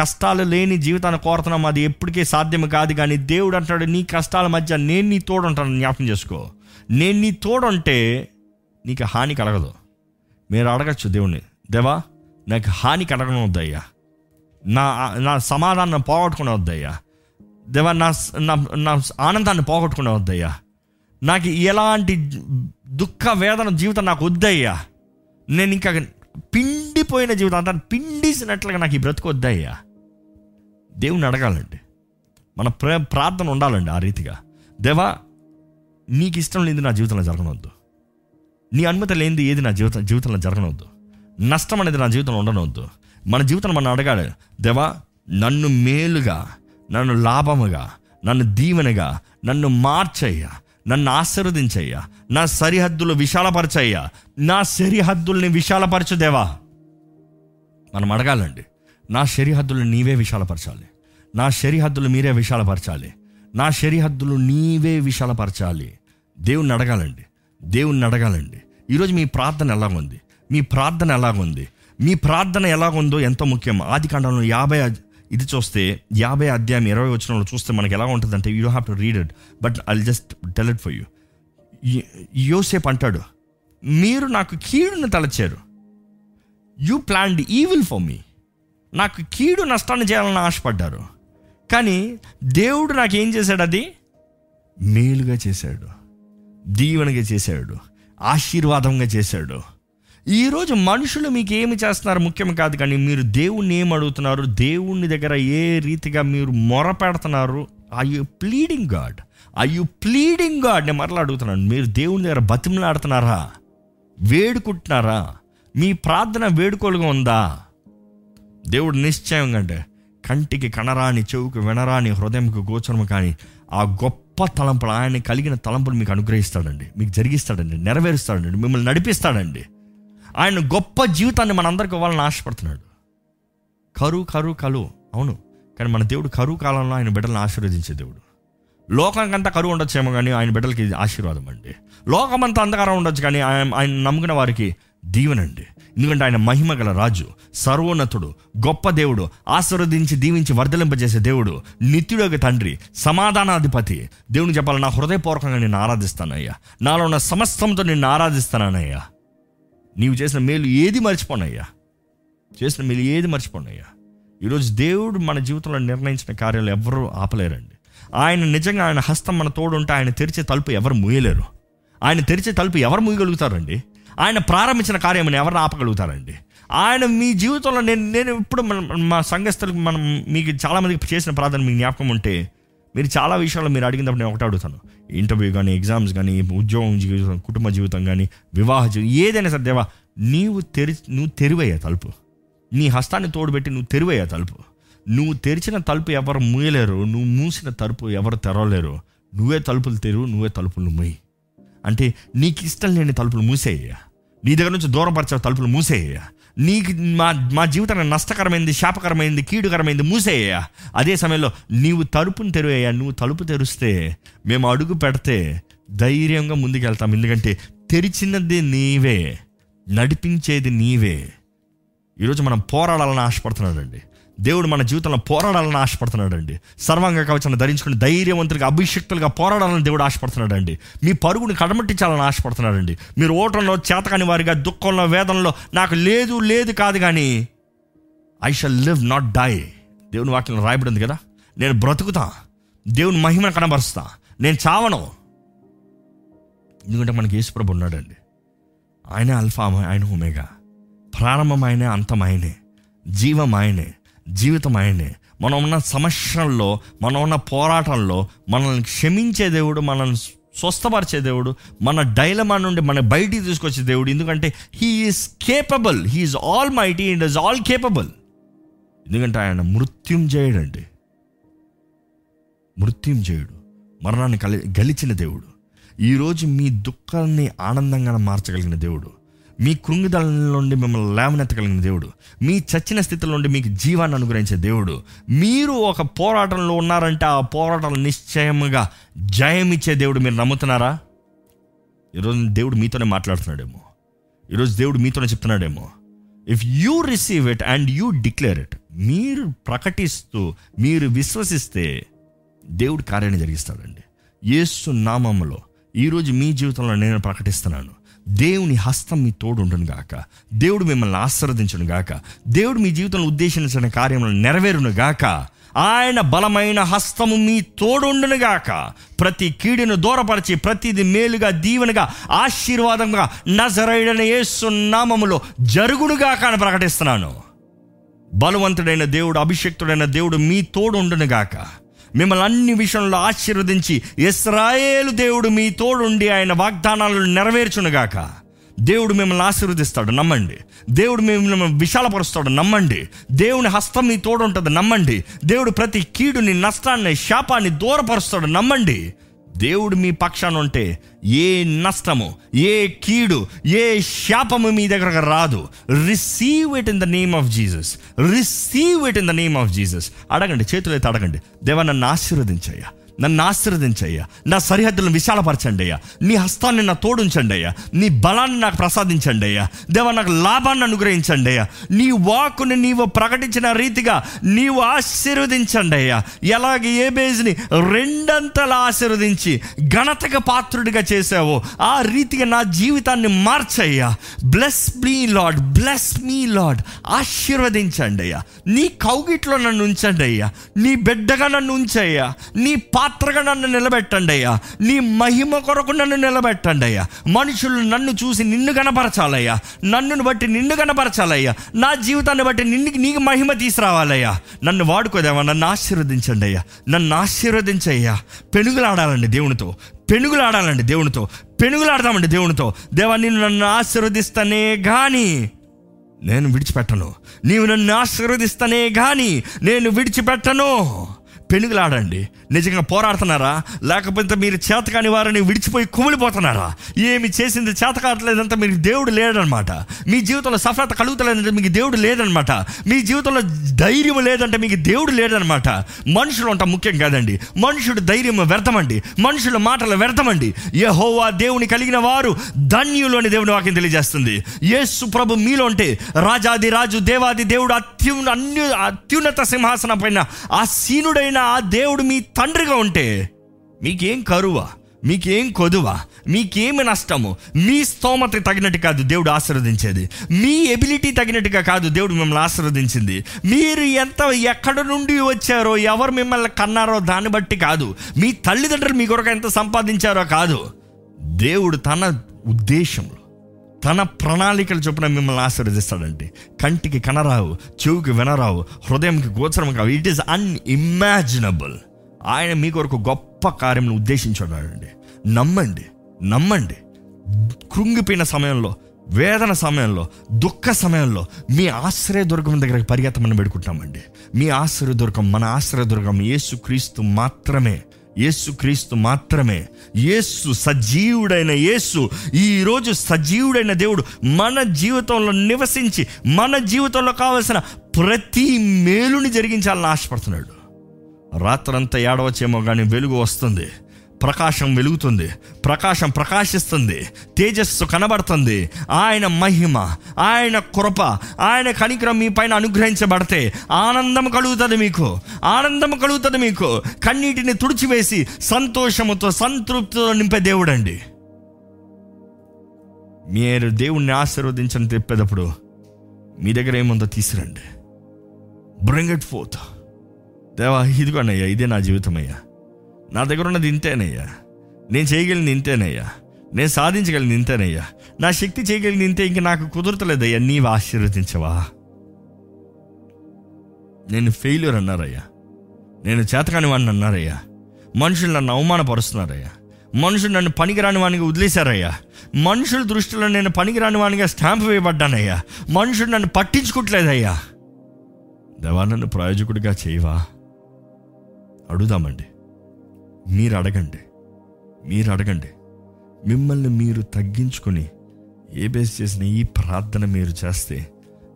Speaker 1: కష్టాలు లేని జీవితాన్ని కోరుతున్నాం. అది ఎప్పటికీ సాధ్యం కాదు. కానీ దేవుడు అంటాడు నీ కష్టాల మధ్య నేను నీ తోడుంటాను. జ్ఞాపకం చేసుకో. నేను నీ తోడుంటే నీకు హాని కలగదు. మీరు అడగచ్చు దేవుణ్ణి దేవా నాకు హాని కలగడం వద్దయ్యా నా నా సమాధానం పోగొట్టుకునే వద్దయ్యా దేవా నా నా ఆనందాన్ని పోగొట్టుకునే వద్దయ్యా నాకు ఎలాంటి దుఃఖ వేదన జీవితం నాకు వద్దయ్యా. నేను ఇంకా కుళ్ళిపోయిన జీవితం. అంతా పిండిసినట్లుగా నాకు ఈ బ్రతుకు వద్దయ్యా. దేవుని అడగాలండి. మన ప్ర ప్రార్థన ఉండాలండి ఆ రీతిగా. దేవా నీకు ఇష్టం లేనిది నా జీవితంలో జరగనవద్దు నీ అనుమతి లేనిది ఏది నా జీవితం జీవితంలో జరగనవద్దు నష్టం అనేది నా జీవితంలో ఉండనవద్దు మన జీవితం మనం అడగాలి దేవా నన్ను మేలుగా నన్ను లాభముగా నన్ను దీవెనగా నన్ను మార్చయ్యా నన్ను ఆశీర్వదించయ్యా నా సరిహద్దులు విశాలపరచయ్యా నా సరిహద్దుల్ని విశాలపరచు దేవా. మనం అడగాలండి. నా సరిహద్దులు నీవే విశాలపరచాలి. నా సరిహద్దులు మీరే విశాలపరచాలి. నా సరిహద్దులు నీవే విశాలపరచాలి. దేవుణ్ణి అడగాలండి. దేవుణ్ణి అడగాలండి. ఈరోజు మీ ప్రార్థన ఎలాగుంది? మీ ప్రార్థన ఎలాగుంది? మీ ప్రార్థన ఎలాగుందో ఎంతో ముఖ్యం? ఆది కాండంలో యాభై ఇది చూస్తే యాభై అధ్యాయం ఇరవై వచ్చినప్పుడు చూస్తే మనకి ఎలా ఉంటుందంటే you have to read it but I just tell it for you యోసేపు అంటాడు మీరు నాకు కీడును తలచారు. You planned evil for me నాకు కీడు నష్టాన్ని చేయాలని ఆశపడ్డారు. కానీ దేవుడు నాకు ఏం చేశాడు అది? మేలుగా చేశాడు. దీవెనగా చేశాడు. ఆశీర్వాదంగా చేశాడు. ఈరోజు మనుషులు మీకు ఏమి చేస్తున్నారు ముఖ్యం కాదు కానీ మీరు దేవుణ్ణి ఏం అడుగుతున్నారు? దేవుణ్ణి దగ్గర ఏ రీతిగా మీరు మొర పెడుతున్నారు? I you pleading God I you pleading God నేను మరలా అడుగుతున్నాను. మీరు దేవుని దగ్గర బతిమలాడుతున్నారా? వేడుకుంటున్నారా? మీ ప్రార్థన వేడుకోలుగా ఉందా? దేవుడు నిశ్చయంగా అంటే కంటికి కనరాని చెవుకు వినరాని హృదయంకు గోచరము కానీ ఆ గొప్ప తలంపులు ఆయన కలిగిన తలంపులు మీకు అనుగ్రహిస్తాడండి. మీకు జరిగిస్తాడండి. నెరవేరుస్తాడండి. మిమ్మల్ని నడిపిస్తాడండి. ఆయన గొప్ప జీవితాన్ని మనందరికి ఇవ్వాలని ఆశపడుతున్నాడు. కరువు కరువు కలు. అవును. కానీ మన దేవుడు కరువు కాలంలో ఆయన బిడ్డలను ఆశీర్వదించే దేవుడు. లోకానికంతా కరువు ఉండొచ్చేమో కానీ ఆయన బిడ్డలకి ఆశీర్వాదం అండి. లోకమంతా అంధకారం ఉండొచ్చు కానీ ఆయన ఆయన నమ్ముకున్న వారికి దీవెనండి. ఎందుకంటే ఆయన మహిమ గల రాజు సర్వోన్నతుడు గొప్ప దేవుడు ఆశీర్వదించి దీవించి వర్ధలింపజేసే దేవుడు నిత్యుడొక తండ్రి సమాధానాధిపతి. దేవుని చెప్పాలి నా హృదయపూర్వకంగా నిన్ను ఆరాధిస్తానయ్యా. నాలో ఉన్న సమస్తంతో నిన్ను ఆరాధిస్తానయ్యా నీవు చేసిన మేలు ఏది మర్చిపోనయ్యా. చేసిన మేలు ఏది మర్చిపోనయ్యా. ఈరోజు దేవుడు మన జీవితంలో నిర్ణయించిన కార్యాలు ఎవరూ ఆపలేరండి. ఆయన నిజంగా ఆయన హస్తం మన తోడు ఉంటే ఆయన తెరిచే తలుపు ఎవరు మూయలేరు. ఆయన తెరిచే తలుపు ఎవరు మూయగలుగుతారండి? ఆయన ప్రారంభించిన కార్యం ఎవరిని ఆపగలుగుతారండి? ఆయన మీ జీవితంలో నేను నేను ఇప్పుడు మనం మా సంఘస్థులకు మనం మీకు చాలామందికి చేసిన ప్రార్థన మీకు జ్ఞాపకం ఉంటే మీరు చాలా విషయాలు మీరు అడిగినప్పుడు నేను ఒకటే అడుగుతాను. ఇంటర్వ్యూ కానీ ఎగ్జామ్స్ కానీ ఉద్యోగం జీవితం కుటుంబ జీవితం కానీ వివాహ జీవితం ఏదైనా సరే దేవా నీవు తెరి నువ్వు తెరివయ్యా తలుపు. నీ హస్తాన్ని తోడుపెట్టి నువ్వు తెరివయ్యా తలుపు. నువ్వు తెరిచిన తలుపు ఎవరు మూయలేరు నువ్వు మూసిన తలుపు ఎవరు తెరవలేరు. నువ్వే తలుపులు తెరువు నువ్వే తలుపులు మూయి. అంటే నీకు ఇష్టం లేని తలుపులు మూసేయ్యా. నీ దగ్గర నుంచి దూరపరిచే తలుపులు మూసేయ్యా. నీకు మా మా జీవితాన్ని నష్టకరమైంది శాపకరమైంది కీడుకరమైంది మూసేయ్యా. అదే సమయంలో నీవు తలుపుని తెరువయ్యా నువ్వు తలుపు తెరిస్తే మేము అడుగు పెడితే ధైర్యంగా ముందుకెళ్తాం. ఎందుకంటే తెరిచినది నీవే నడిపించేది నీవే. ఈరోజు మనం పోరాడాలని ఆశపడుతున్నాడండి. దేవుడు మన జీవితంలో పోరాడాలని ఆశపడుతున్నాడండి. సర్వాంగ కవచం ధరించుకుని ధైర్యవంతులుగా అభిషక్తులుగా పోరాడాలని దేవుడు ఆశపడుతున్నాడండి. మీ పరుగుని కడమట్టించాలని ఆశపడుతున్నాడండి. మీరు ఓటంలో చేతకాని వారిగా దుఃఖంలో వేదనలో నాకు లేదు లేదు కాదు కానీ I shall live not die దేవుని వాక్యం రాయబడింది కదా? నేను బ్రతుకుతా. దేవుని మహిమను కనబరుస్తా. నేను చావను. ఎందుకంటే మనకి యేసుప్రభు ఉన్నాడండి. ఆయనే అల్ఫా ఆయన ఒమేగా. ప్రారంభం ఆయనే అంతం ఆయనే. జీవం ఆయనే. జీవితం ఆయనే మనం ఉన్న సమస్యల్లో మనం ఉన్న పోరాటంలో మనల్ని క్షమించే దేవుడు మనల్ని స్వస్థపరిచే దేవుడు మన డైలమా నుండి మన బయటికి తీసుకొచ్చే దేవుడు. ఎందుకంటే he is capable he is almighty and is all capable ఎందుకంటే ఆయన మృత్యుం చేయడండి మృత్యుం చేయుడు మరణాన్ని కలి గలిచిన దేవుడు. ఈరోజు మీ దుఃఖాన్ని ఆనందంగా మార్చగలిగిన దేవుడు. మీ కృంగిదల నుండి మిమ్మల్ని లేవనెత్తగలిగిన దేవుడు. మీ చచ్చిన స్థితిలో నుండి మీకు జీవాన్ని అనుగ్రహించే దేవుడు. మీరు ఒక పోరాటంలో ఉన్నారంటే ఆ పోరాటం నిశ్చయముగా జయమిచ్చే దేవుడు మీరు నమ్ముతున్నారా? ఈరోజు దేవుడు మీతోనే మాట్లాడుతున్నాడేమో. ఈరోజు దేవుడు మీతోనే చెప్తున్నాడేమో. If you receive it and you declare it మీరు ప్రకటిస్తూ మీరు విశ్వసిస్తే దేవుడు కార్యాన్ని జరిగిస్తాడండి. యేసు నామములో ఈరోజు మీ జీవితంలో నేను ప్రకటిస్తున్నాను. దేవుని హస్తం మీ తోడుండును గాక. దేవుడు మిమ్మల్ని ఆశీర్వదించును గాక. దేవుడు మీ జీవితంలో ఉద్దేశించిన కార్యములను నెరవేరును గాక. ఆయన బలమైన హస్తము మీ తోడుండును గాక. ప్రతి కీడును దూరపరిచి ప్రతిది మేలుగా దీవెనగా ఆశీర్వాదంగా నజరైడన యేసు నామములో జరుగునుగాక అని ప్రకటిస్తున్నాను. బలవంతుడైన దేవుడు అభిషక్తుడైన దేవుడు మీ తోడుండును గాక. మిమ్మల్ని అన్ని విషయంలో ఆశీర్వదించి ఇస్రాయేలు దేవుడు మీ తోడుండి ఆయన వాగ్దానాలను నెరవేర్చునుగాక. దేవుడు మిమ్మల్ని ఆశీర్వదిస్తాడు నమ్మండి. దేవుడు మిమ్మల్ని విశాలపరుస్తాడు నమ్మండి. దేవుని హస్తం మీ తోడు ఉంటుంది నమ్మండి. దేవుడు ప్రతి కీడుని నష్టాన్ని శాపాన్ని దూరపరుస్తాడు నమ్మండి. దేవుడు మీ పక్షాన ఉంటే ఏ నష్టము ఏ కీడు ఏ శాపము మీ దగ్గరకు రాదు. Receive it in the name of Jesus receive it in the name of Jesus అడగండి చేతులైతే అడగండి. దేవా నన్ను ఆశీర్వదించయ్యా. నన్ను ఆశీర్వదించయ్యా. నా సరిహద్దులను విశాలపరచండి అయ్యా నీ హస్తాన్ని నా తోడుంచండి అయ్యా నీ బలాన్ని నాకు ప్రసాదించండి అయ్యా దేవ నాకు లాభాన్ని అనుగ్రహించండి అయ్యా నీ వాక్కుని నీవు ప్రకటించిన రీతిగా నీవు ఆశీర్వదించండి అయ్యా ఎలాగ ఏ బేజ్ని రెండంతలా ఆశీర్వదించి ఘనతకు పాత్రుడిగా చేసావో ఆ రీతిగా నా జీవితాన్ని మార్చయ్యా. Bless me Lord bless me Lord ఆశీర్వదించండి అయ్యా నీ కౌగిట్లో నన్ను ఉంచండి అయ్యా నీ బిడ్డగా నన్ను ఉంచయ్యా. నీ పాత్రగా నన్ను నిలబెట్టండి అయ్యా. నీ మహిమ కొరకు నన్ను నిలబెట్టండి అయ్యా. మనుషులు నన్ను చూసి నిన్ను కనపరచాలయ్యా నన్నును బట్టి నిన్ను కనపరచాలయ్యా నా జీవితాన్ని బట్టి నిన్ను నీకు మహిమ తీసుకురావాలయ్యా. నన్ను వాడుకోదేవా నన్ను ఆశీర్వదించండి అయ్యా. నన్ను ఆశీర్వదించయ్యా పెనుగులాడాలండి దేవునితో. పెనుగులాడాలండి దేవునితో. పెనుగులాడదామండి దేవునితో. దేవా నిన్ను నన్ను ఆశీర్వదిస్తానే కానీ నేను విడిచిపెట్టను. నీవు నన్ను ఆశీర్వదిస్తానే కానీ నేను విడిచిపెట్టను. పెనుగులాడండి నిజంగా పోరాడుతున్నారా? లేకపోతే మీరు చేతకాని వారిని విడిచిపోయి కుమిలిపోతున్నారా? ఏమి చేసింది చేత కావట్లేదంటే మీకు దేవుడు లేడనమాట. మీ జీవితంలో సఫలత కలుగుతలేదంటే మీకు దేవుడు లేదనమాట మీ జీవితంలో ధైర్యం లేదంటే మీకు దేవుడు లేదనమాట మనుషులు అంట ముఖ్యం కాదండి. మనుషుడు ధైర్యం వ్యర్థమండి. మనుషుల మాటలు వ్యర్థమండి. యెహోవా దేవుని కలిగిన వారు ధన్యులు అని దేవుని వాక్యం తెలియజేస్తుంది. యేసు ప్రభు మీలో ఉంటే రాజాది రాజు దేవాది దేవుడు అత్యున్న అన్యు అత్యున్నత సింహాసనం పైన ఆ సీనుడైన ఆ దేవుడు మీ తండ్రిగా ఉంటే మీకేం కరువా మీకేం కొదువా మీకేమి నష్టము మీ స్తోమత తగినట్టు కాదు దేవుడు ఆశీర్వదించేది. మీ ఎబిలిటీ తగినట్టుగా కాదు దేవుడు మిమ్మల్ని ఆశీర్వదించింది. మీరు ఎంత ఎక్కడ నుండి వచ్చారో ఎవరు మిమ్మల్ని కన్నారో దాన్ని బట్టి కాదు. మీ తల్లిదండ్రులు మీ కొరకు ఎంత సంపాదించారో కాదు. దేవుడు తన ఉద్దేశంలో తన ప్రణాళికలు చొప్పున మిమ్మల్ని ఆశీర్వదిస్తాడండి. కంటికి కనరావు చెవుకి వినరావు హృదయంకి గోచరం కావు. ఇట్ ఈస్ అన్ఇమాజినబుల్ ఆయన మీ కొరకు గొప్ప కార్యం ఉద్దేశించున్నాడండి. నమ్మండి నమ్మండి. కృంగిపోయిన సమయంలో వేదన సమయంలో దుఃఖ సమయంలో మీ ఆశ్రయ దుర్గం దగ్గరికి పరిగెత్తమని పెడుకుంటామండి మీ ఆశ్రయదుర్గం మన ఆశ్రయ దుర్గం యేసుక్రీస్తు మాత్రమే. యేసుక్రీస్తు మాత్రమే. యేసు సజీవుడైన యేసు ఈరోజు సజీవుడైన దేవుడు మన జీవితంలో నివసించి మన జీవితంలో కావలసిన ప్రతి మేలుని జరిగించాలని ఆశపడుతున్నాడు. రాత్రంతా ఏడవచ్చేమో కానీ వెలుగు వస్తుంది. ప్రకాశం వెలుగుతుంది. ప్రకాశం ప్రకాశిస్తుంది. తేజస్సు కనబడుతుంది. ఆయన మహిమ ఆయన కృప ఆయన కనికరం మీ పైన అనుగ్రహించబడితే ఆనందం కలుగుతుంది మీకు. ఆనందం కలుగుతుంది మీకు. కన్నీటిని తుడిచివేసి సంతోషముతో సంతృప్తితో నింపే దేవుడండి. మీరు దేవుణ్ణి ఆశీర్వదించని తెప్పేటప్పుడు మీ దగ్గర ఏముందో తీసురండి. బ్రింగ్ ఇట్ ఫోర్త్ దేవా ఇదిగోనయ్యా ఇదే నా జీవితం అయ్యా నా దగ్గర ఉన్నది ఇంతేనయ్యా. నేను చేయగలిగింది ఇంతేనయ్యా. నేను సాధించగలిగింది ఇంతేనయ్యా. నా శక్తి చేయగలిగింది ఇంతే ఇంక నాకు కుదరతలేదయ్యా. నీవు ఆశీర్వదించవా. నేను ఫెయిల్యూర్ అన్నారయ్యా. నేను చేతకాని వాడిని అన్నారయ్యా. మనుషులు నన్ను అవమానపరుస్తున్నారయ్యా. మనుషులు నన్ను పనికిరాని వానిగా వదిలేశారయ్యా. మనుషుల దృష్టిలో నేను పనికిరాని వానిగా స్టాంప్ వేయబడ్డానయ్యా. మనుషులు నన్ను పట్టించుకోవట్లేదయ్యా. దేవా నన్ను ప్రయోజకుడిగా చేయవా? అడుగుదామండి. మీరు అడగండి మీరు అడగండి మిమ్మల్ని మీరు తగ్గించుకొని ఏ బేస్ చేసిన ఈ ప్రార్థన మీరు చేస్తే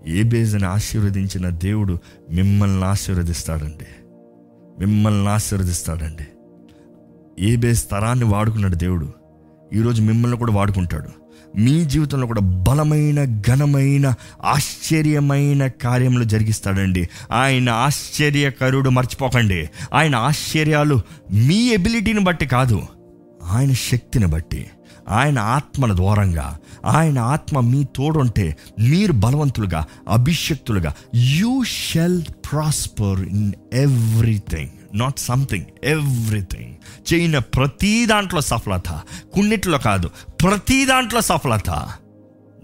Speaker 1: ఏ బేజ్ని ఆశీర్వదించిన దేవుడు మిమ్మల్ని ఆశీర్వదిస్తాడండి. మిమ్మల్ని ఆశీర్వదిస్తాడండి. ఏ బేస్ తరాన్ని వాడుకున్నాడు దేవుడు. ఈరోజు మిమ్మల్ని కూడా వాడుకుంటాడు. మీ జీవితంలో కూడా బలమైన ఘనమైన ఆశ్చర్యమైన కార్యములు జరిగిస్తాడండి. ఆయన ఆశ్చర్యకరుడు మర్చిపోకండి. ఆయన ఆశ్చర్యాలు మీ ఎబిలిటీని బట్టి కాదు ఆయన శక్తిని బట్టి ఆయన ఆత్మల ద్వారంగా ఆయన ఆత్మ మీ తోడుంటే మీరు బలవంతులుగా అభిషక్తులుగా you shall prosper in everything not something everything చేయన ప్రతి దాంట్లో సఫలత. కొన్నిట్లో కాదు ప్రతి దాంట్లో సఫలత.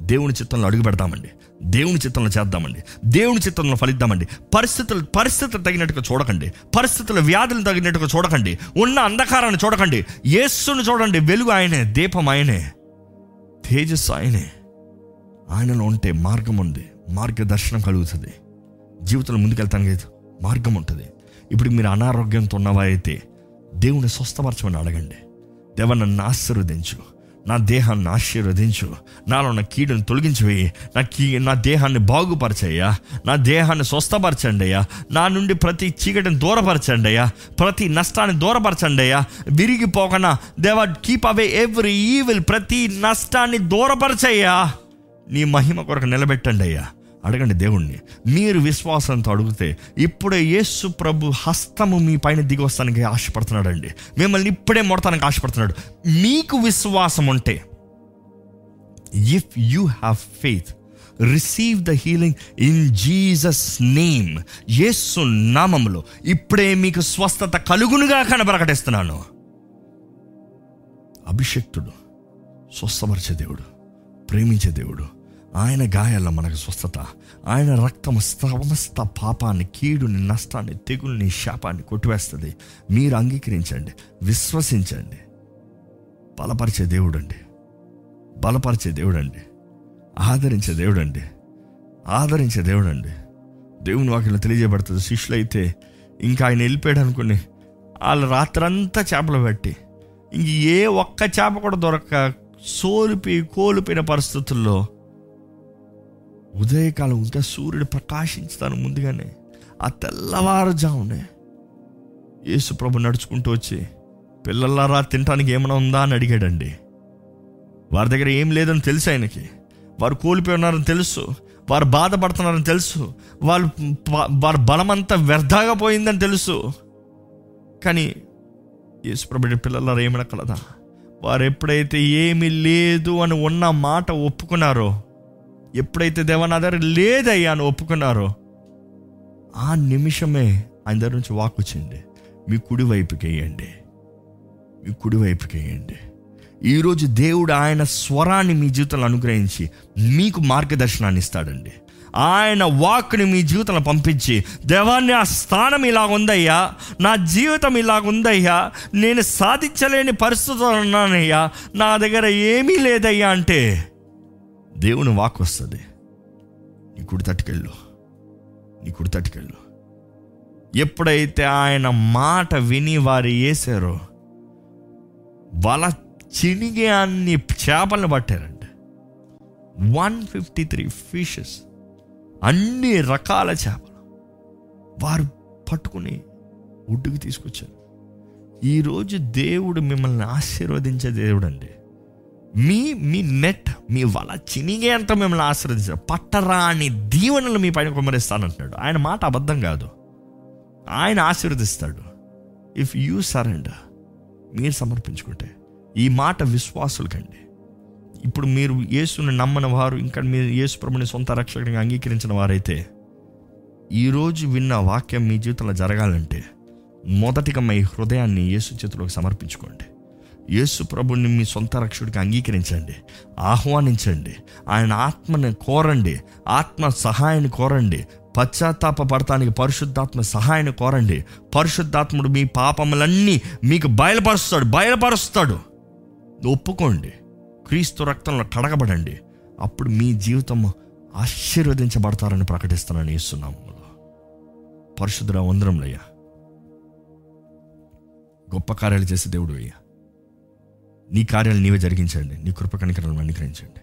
Speaker 1: దేవుని చిత్తంలో అడుగు పెడతామండి. దేవుని చిత్తంలో చేద్దామండి. దేవుని చిత్తంలో ఫలిద్దామండి. పరిస్థితులు పరిస్థితులు తగినట్టుగా చూడకండి. పరిస్థితుల వ్యాధులు తగినట్టుగా చూడకండి. ఉన్న అంధకారాన్ని చూడకండి. యేస్సును చూడండి. వెలుగు ఆయనే దీపం ఆయనే. తేజస్సు ఆయనే. ఆయనలో ఉంటే మార్గం ఉంది. మార్గదర్శనం కలుగుతుంది. జీవితంలో ముందుకెళ్తానికి మార్గం ఉంటుంది. ఇప్పుడు మీరు అనారోగ్యంతో ఉన్నవా అయితే దేవుని స్వస్థపరచమని అడగండి. దేవ నన్ను ఆశీర్వదించు. నా దేహాన్ని ఆశీర్వదించు. నాలో ఉన్న కీడుని తొలగించివేయి. నా కీ నా దేహాన్ని బాగుపరచయ్యా. నా దేహాన్ని స్వస్థపరచండి అయ్యా. నా నుండి ప్రతి చీకటిని దూరపరచండి అయ్యా. ప్రతి నష్టాన్ని దూరపరచండి అయ్యా. విరిగిపోకనా. దేవ కీప్ అవే ఎవ్రీ ఈవిల్. ప్రతి నష్టాన్ని దూరపరచయ్యా. నీ మహిమ కొరకు నిలబెట్టండి అయ్యా. అడగండి దేవుణ్ణి. మీరు విశ్వాసంతో అడిగితే ఇప్పుడే యేసు ప్రభు హస్తము మీ పైన దిగి వస్తానికి ఆశపడుతున్నాడండి. మిమ్మల్ని ఇప్పుడే మొడతానికి ఆశపడుతున్నాడు. మీకు విశ్వాసం ఉంటే if you have faith receive the healing in Jesus name యేసు నామంలో ఇప్పుడే మీకు స్వస్థత కలుగునుగా కన ప్రకటిస్తున్నాను అభిషక్తుడు స్వస్థపరిచే దేవుడు ప్రేమించే దేవుడు ఆయన గాయాల మనకు స్వస్థత. ఆయన రక్తం సమస్త పాపాన్ని కీడుని నష్టాన్ని తెగుల్ని శాపాన్ని కొట్టివేస్తుంది. మీరు అంగీకరించండి. విశ్వసించండి. బలపరిచే దేవుడండి. బలపరిచే దేవుడండి. ఆదరించే దేవుడండి. ఆదరించే దేవుడండి. దేవుని వాక్యం తెలియజేయబడుతుంది. శిష్యులు అయితే ఇంకా ఆయన వెళ్ళిపోయాడు అనుకుని వాళ్ళు రాత్రంతా చేపలు పెట్టి ఇంక ఏ ఒక్క చేప కూడా దొరక్క సోలిపి కోల్పోయిన పరిస్థితుల్లో ఉదయకాలం ఇంకా సూర్యుడు ప్రకాశించుతాను ముందుగానే ఆ తెల్లవారుజామునే యేసు ప్రభు నడుచుకుంటూ వచ్చి పిల్లలారా తినడానికి ఏమైనా ఉందా? అని అడిగాడండి. వారి దగ్గర ఏం లేదని తెలుసు ఆయనకి. వారు కోల్పోయి ఉన్నారని తెలుసు. వారు బాధపడుతున్నారని తెలుసు. వాళ్ళు వారి బలమంతా వ్యర్థాగా పోయిందని తెలుసు. కానీ యేసుప్రభుడి పిల్లలారా ఏమైనా కలదా వారు ఎప్పుడైతే ఏమీ లేదు అని ఉన్న మాట ఒప్పుకున్నారో ఎప్పుడైతే దేవ నా దగ్గర లేదయ్యా అని ఒప్పుకున్నారో ఆ నిమిషమే ఆయన దగ్గర నుంచి వాక్ వచ్చింది. మీ కుడి వైపుకి వేయండి. మీ కుడి వైపుకి వేయండి. ఈరోజు దేవుడు ఆయన స్వరాన్ని మీ జీవితంలో అనుగ్రహించి మీకు మార్గదర్శనాన్ని ఇస్తాడండి. ఆయన వాక్ని మీ జీవితంలో పంపించి దేవాన్ని ఆ స్థానం ఇలా ఉందయ్యా నా జీవితం ఇలా ఉందయ్యా నేను సాధించలేని పరిస్థితులు ఉన్నానయ్యా నా దగ్గర ఏమీ లేదయ్యా అంటే దేవుని వాక్ వస్తుంది. నీ కుడి తట్టుకెళ్ళు. నీ కుడి తట్టుకెళ్ళు. ఎప్పుడైతే ఆయన మాట విని వారు వేసారో వల చినిగే అన్ని చేపలను పట్టారండి వన్ ఫిఫ్టీ త్రీ ఫిషెస్ అన్ని రకాల చేపలు వారు పట్టుకుని ఒడ్డుకు తీసుకొచ్చారు. ఈరోజు దేవుడు మిమ్మల్ని ఆశీర్వదించే దేవుడు అండి మీ మీ నెట్ మీ వల చినిగేంత మిమ్మల్ని ఆశ్రదించారు పట్టరాని దీవెనలు మీ పైన కుమ్మరిస్తానంటున్నాడు. ఆయన మాట అబద్ధం కాదు. ఆయన ఆశీర్వదిస్తాడు. ఇఫ్ యూ సరెండర్ మీరు సమర్పించుకుంటే. ఈ మాట విశ్వాసులకండి. ఇప్పుడు మీరు యేసుని నమ్మని వారు ఇంకా మీరు యేసు ప్రభుని సొంత రక్షకుడిగా అంగీకరించిన వారైతే ఈరోజు విన్న వాక్యం మీ జీవితంలో జరగాలంటే మొదటిగా మీ హృదయాన్ని యేసు చేతిలోకి సమర్పించుకోండి. యేసు ప్రభుని మీ సొంత రక్షకుడికి అంగీకరించండి ఆహ్వానించండి ఆయన ఆత్మని కోరండి ఆత్మ సహాయాన్ని కోరండి పశ్చాత్తాప పడటానికి పరిశుద్ధాత్మ సహాయాన్ని కోరండి. పరిశుద్ధాత్ముడు మీ పాపములన్నీ మీకు బయలుపరుస్తాడు బయలుపరుస్తాడు. ఒప్పుకోండి క్రీస్తు రక్తంలో కడగబడండి. అప్పుడు మీ జీవితం ఆశీర్వదించబడతారని ప్రకటిస్తున్నాను ఇస్తున్నాము పరిశుద్ధ వందరంలయ్యా గొప్ప కార్యాలు చేసే దేవుడు అయ్యా. నీ కార్యాలు నీవే జరిగించండి. నీ కృప కనికరాలను అనుగ్రహించండి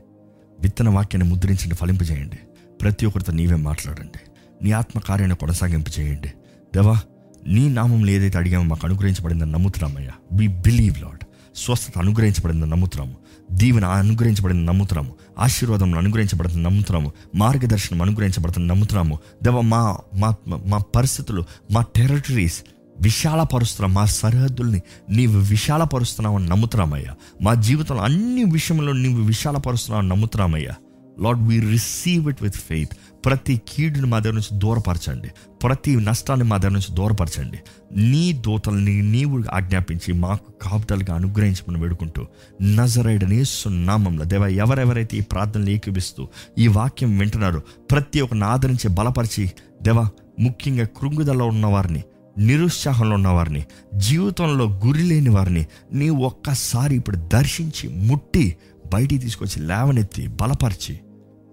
Speaker 1: విత్తన వాక్యాన్ని ముద్రించండి ఫలింపజేయండి ప్రతి ఒక్కరితో నీవే మాట్లాడండి. నీ ఆత్మ కార్యాన్ని కొనసాగింపు చేయండి. దేవా నీ నామంలో ఏదైతే అడిగామో మాకు అనుగ్రహించబడిందని నమ్ముతున్నామయ్యా వి బిలీవ్ లాడ్ స్వస్థత అనుగ్రహించబడిందని నమ్ముతున్నాము. దీవెన అనుగ్రహించబడింది నమ్ముతున్నాము. ఆశీర్వాదం అనుగ్రహించబడుతుంది నమ్ముతున్నాము. మార్గదర్శనం అనుగ్రహించబడుతుంది నమ్ముతున్నాము. దేవ మా మా మా పరిస్థితులు మా టెరిటరీస్ విశాలపరుస్తున్నావు. మా సరిహద్దుల్ని నీవు విశాలపరుస్తున్నావని నమ్ముతున్నామయ్యా. మా జీవితంలో అన్ని విషయంలో నీవు విశాలపరుస్తున్నావని నమ్ముతున్నామయ్యా. Lord we receive it with faith ప్రతి కీడుని మా దగ్గర నుంచి దూరపరచండి. ప్రతి నష్టాన్ని మా దగ్గర నుంచి దూరపరచండి. నీ దూతల్ని నీవు ఆజ్ఞాపించి మాకు కాపుదలుగా అనుగ్రహించమని వేడుకుంటూ నజరైడని సున్నామంలో దేవ ఎవరెవరైతే ఈ ప్రార్థనలు ఏకీపిస్తూ ఈ వాక్యం వింటున్నారో ప్రతి ఒక్కరిని ఆదరించి బలపరిచి దేవ ముఖ్యంగా కృంగుదలలో ఉన్నవారిని నిరుత్సాహంలో ఉన్న వారిని జీవితంలో గురి లేని వారిని నీ ఒక్కసారి ఇప్పుడు దర్శించి ముట్టి బయటికి తీసుకొచ్చి లేవనెత్తి బలపరిచి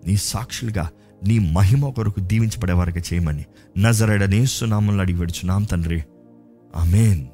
Speaker 1: నీ సాక్షులుగా నీ మహిమ కొరకు దీవించబడే వారికి చేయమని నజరడనేస్తున్నామని అడిగి పెడుచున్నాం తండ్రి. ఆమెన్.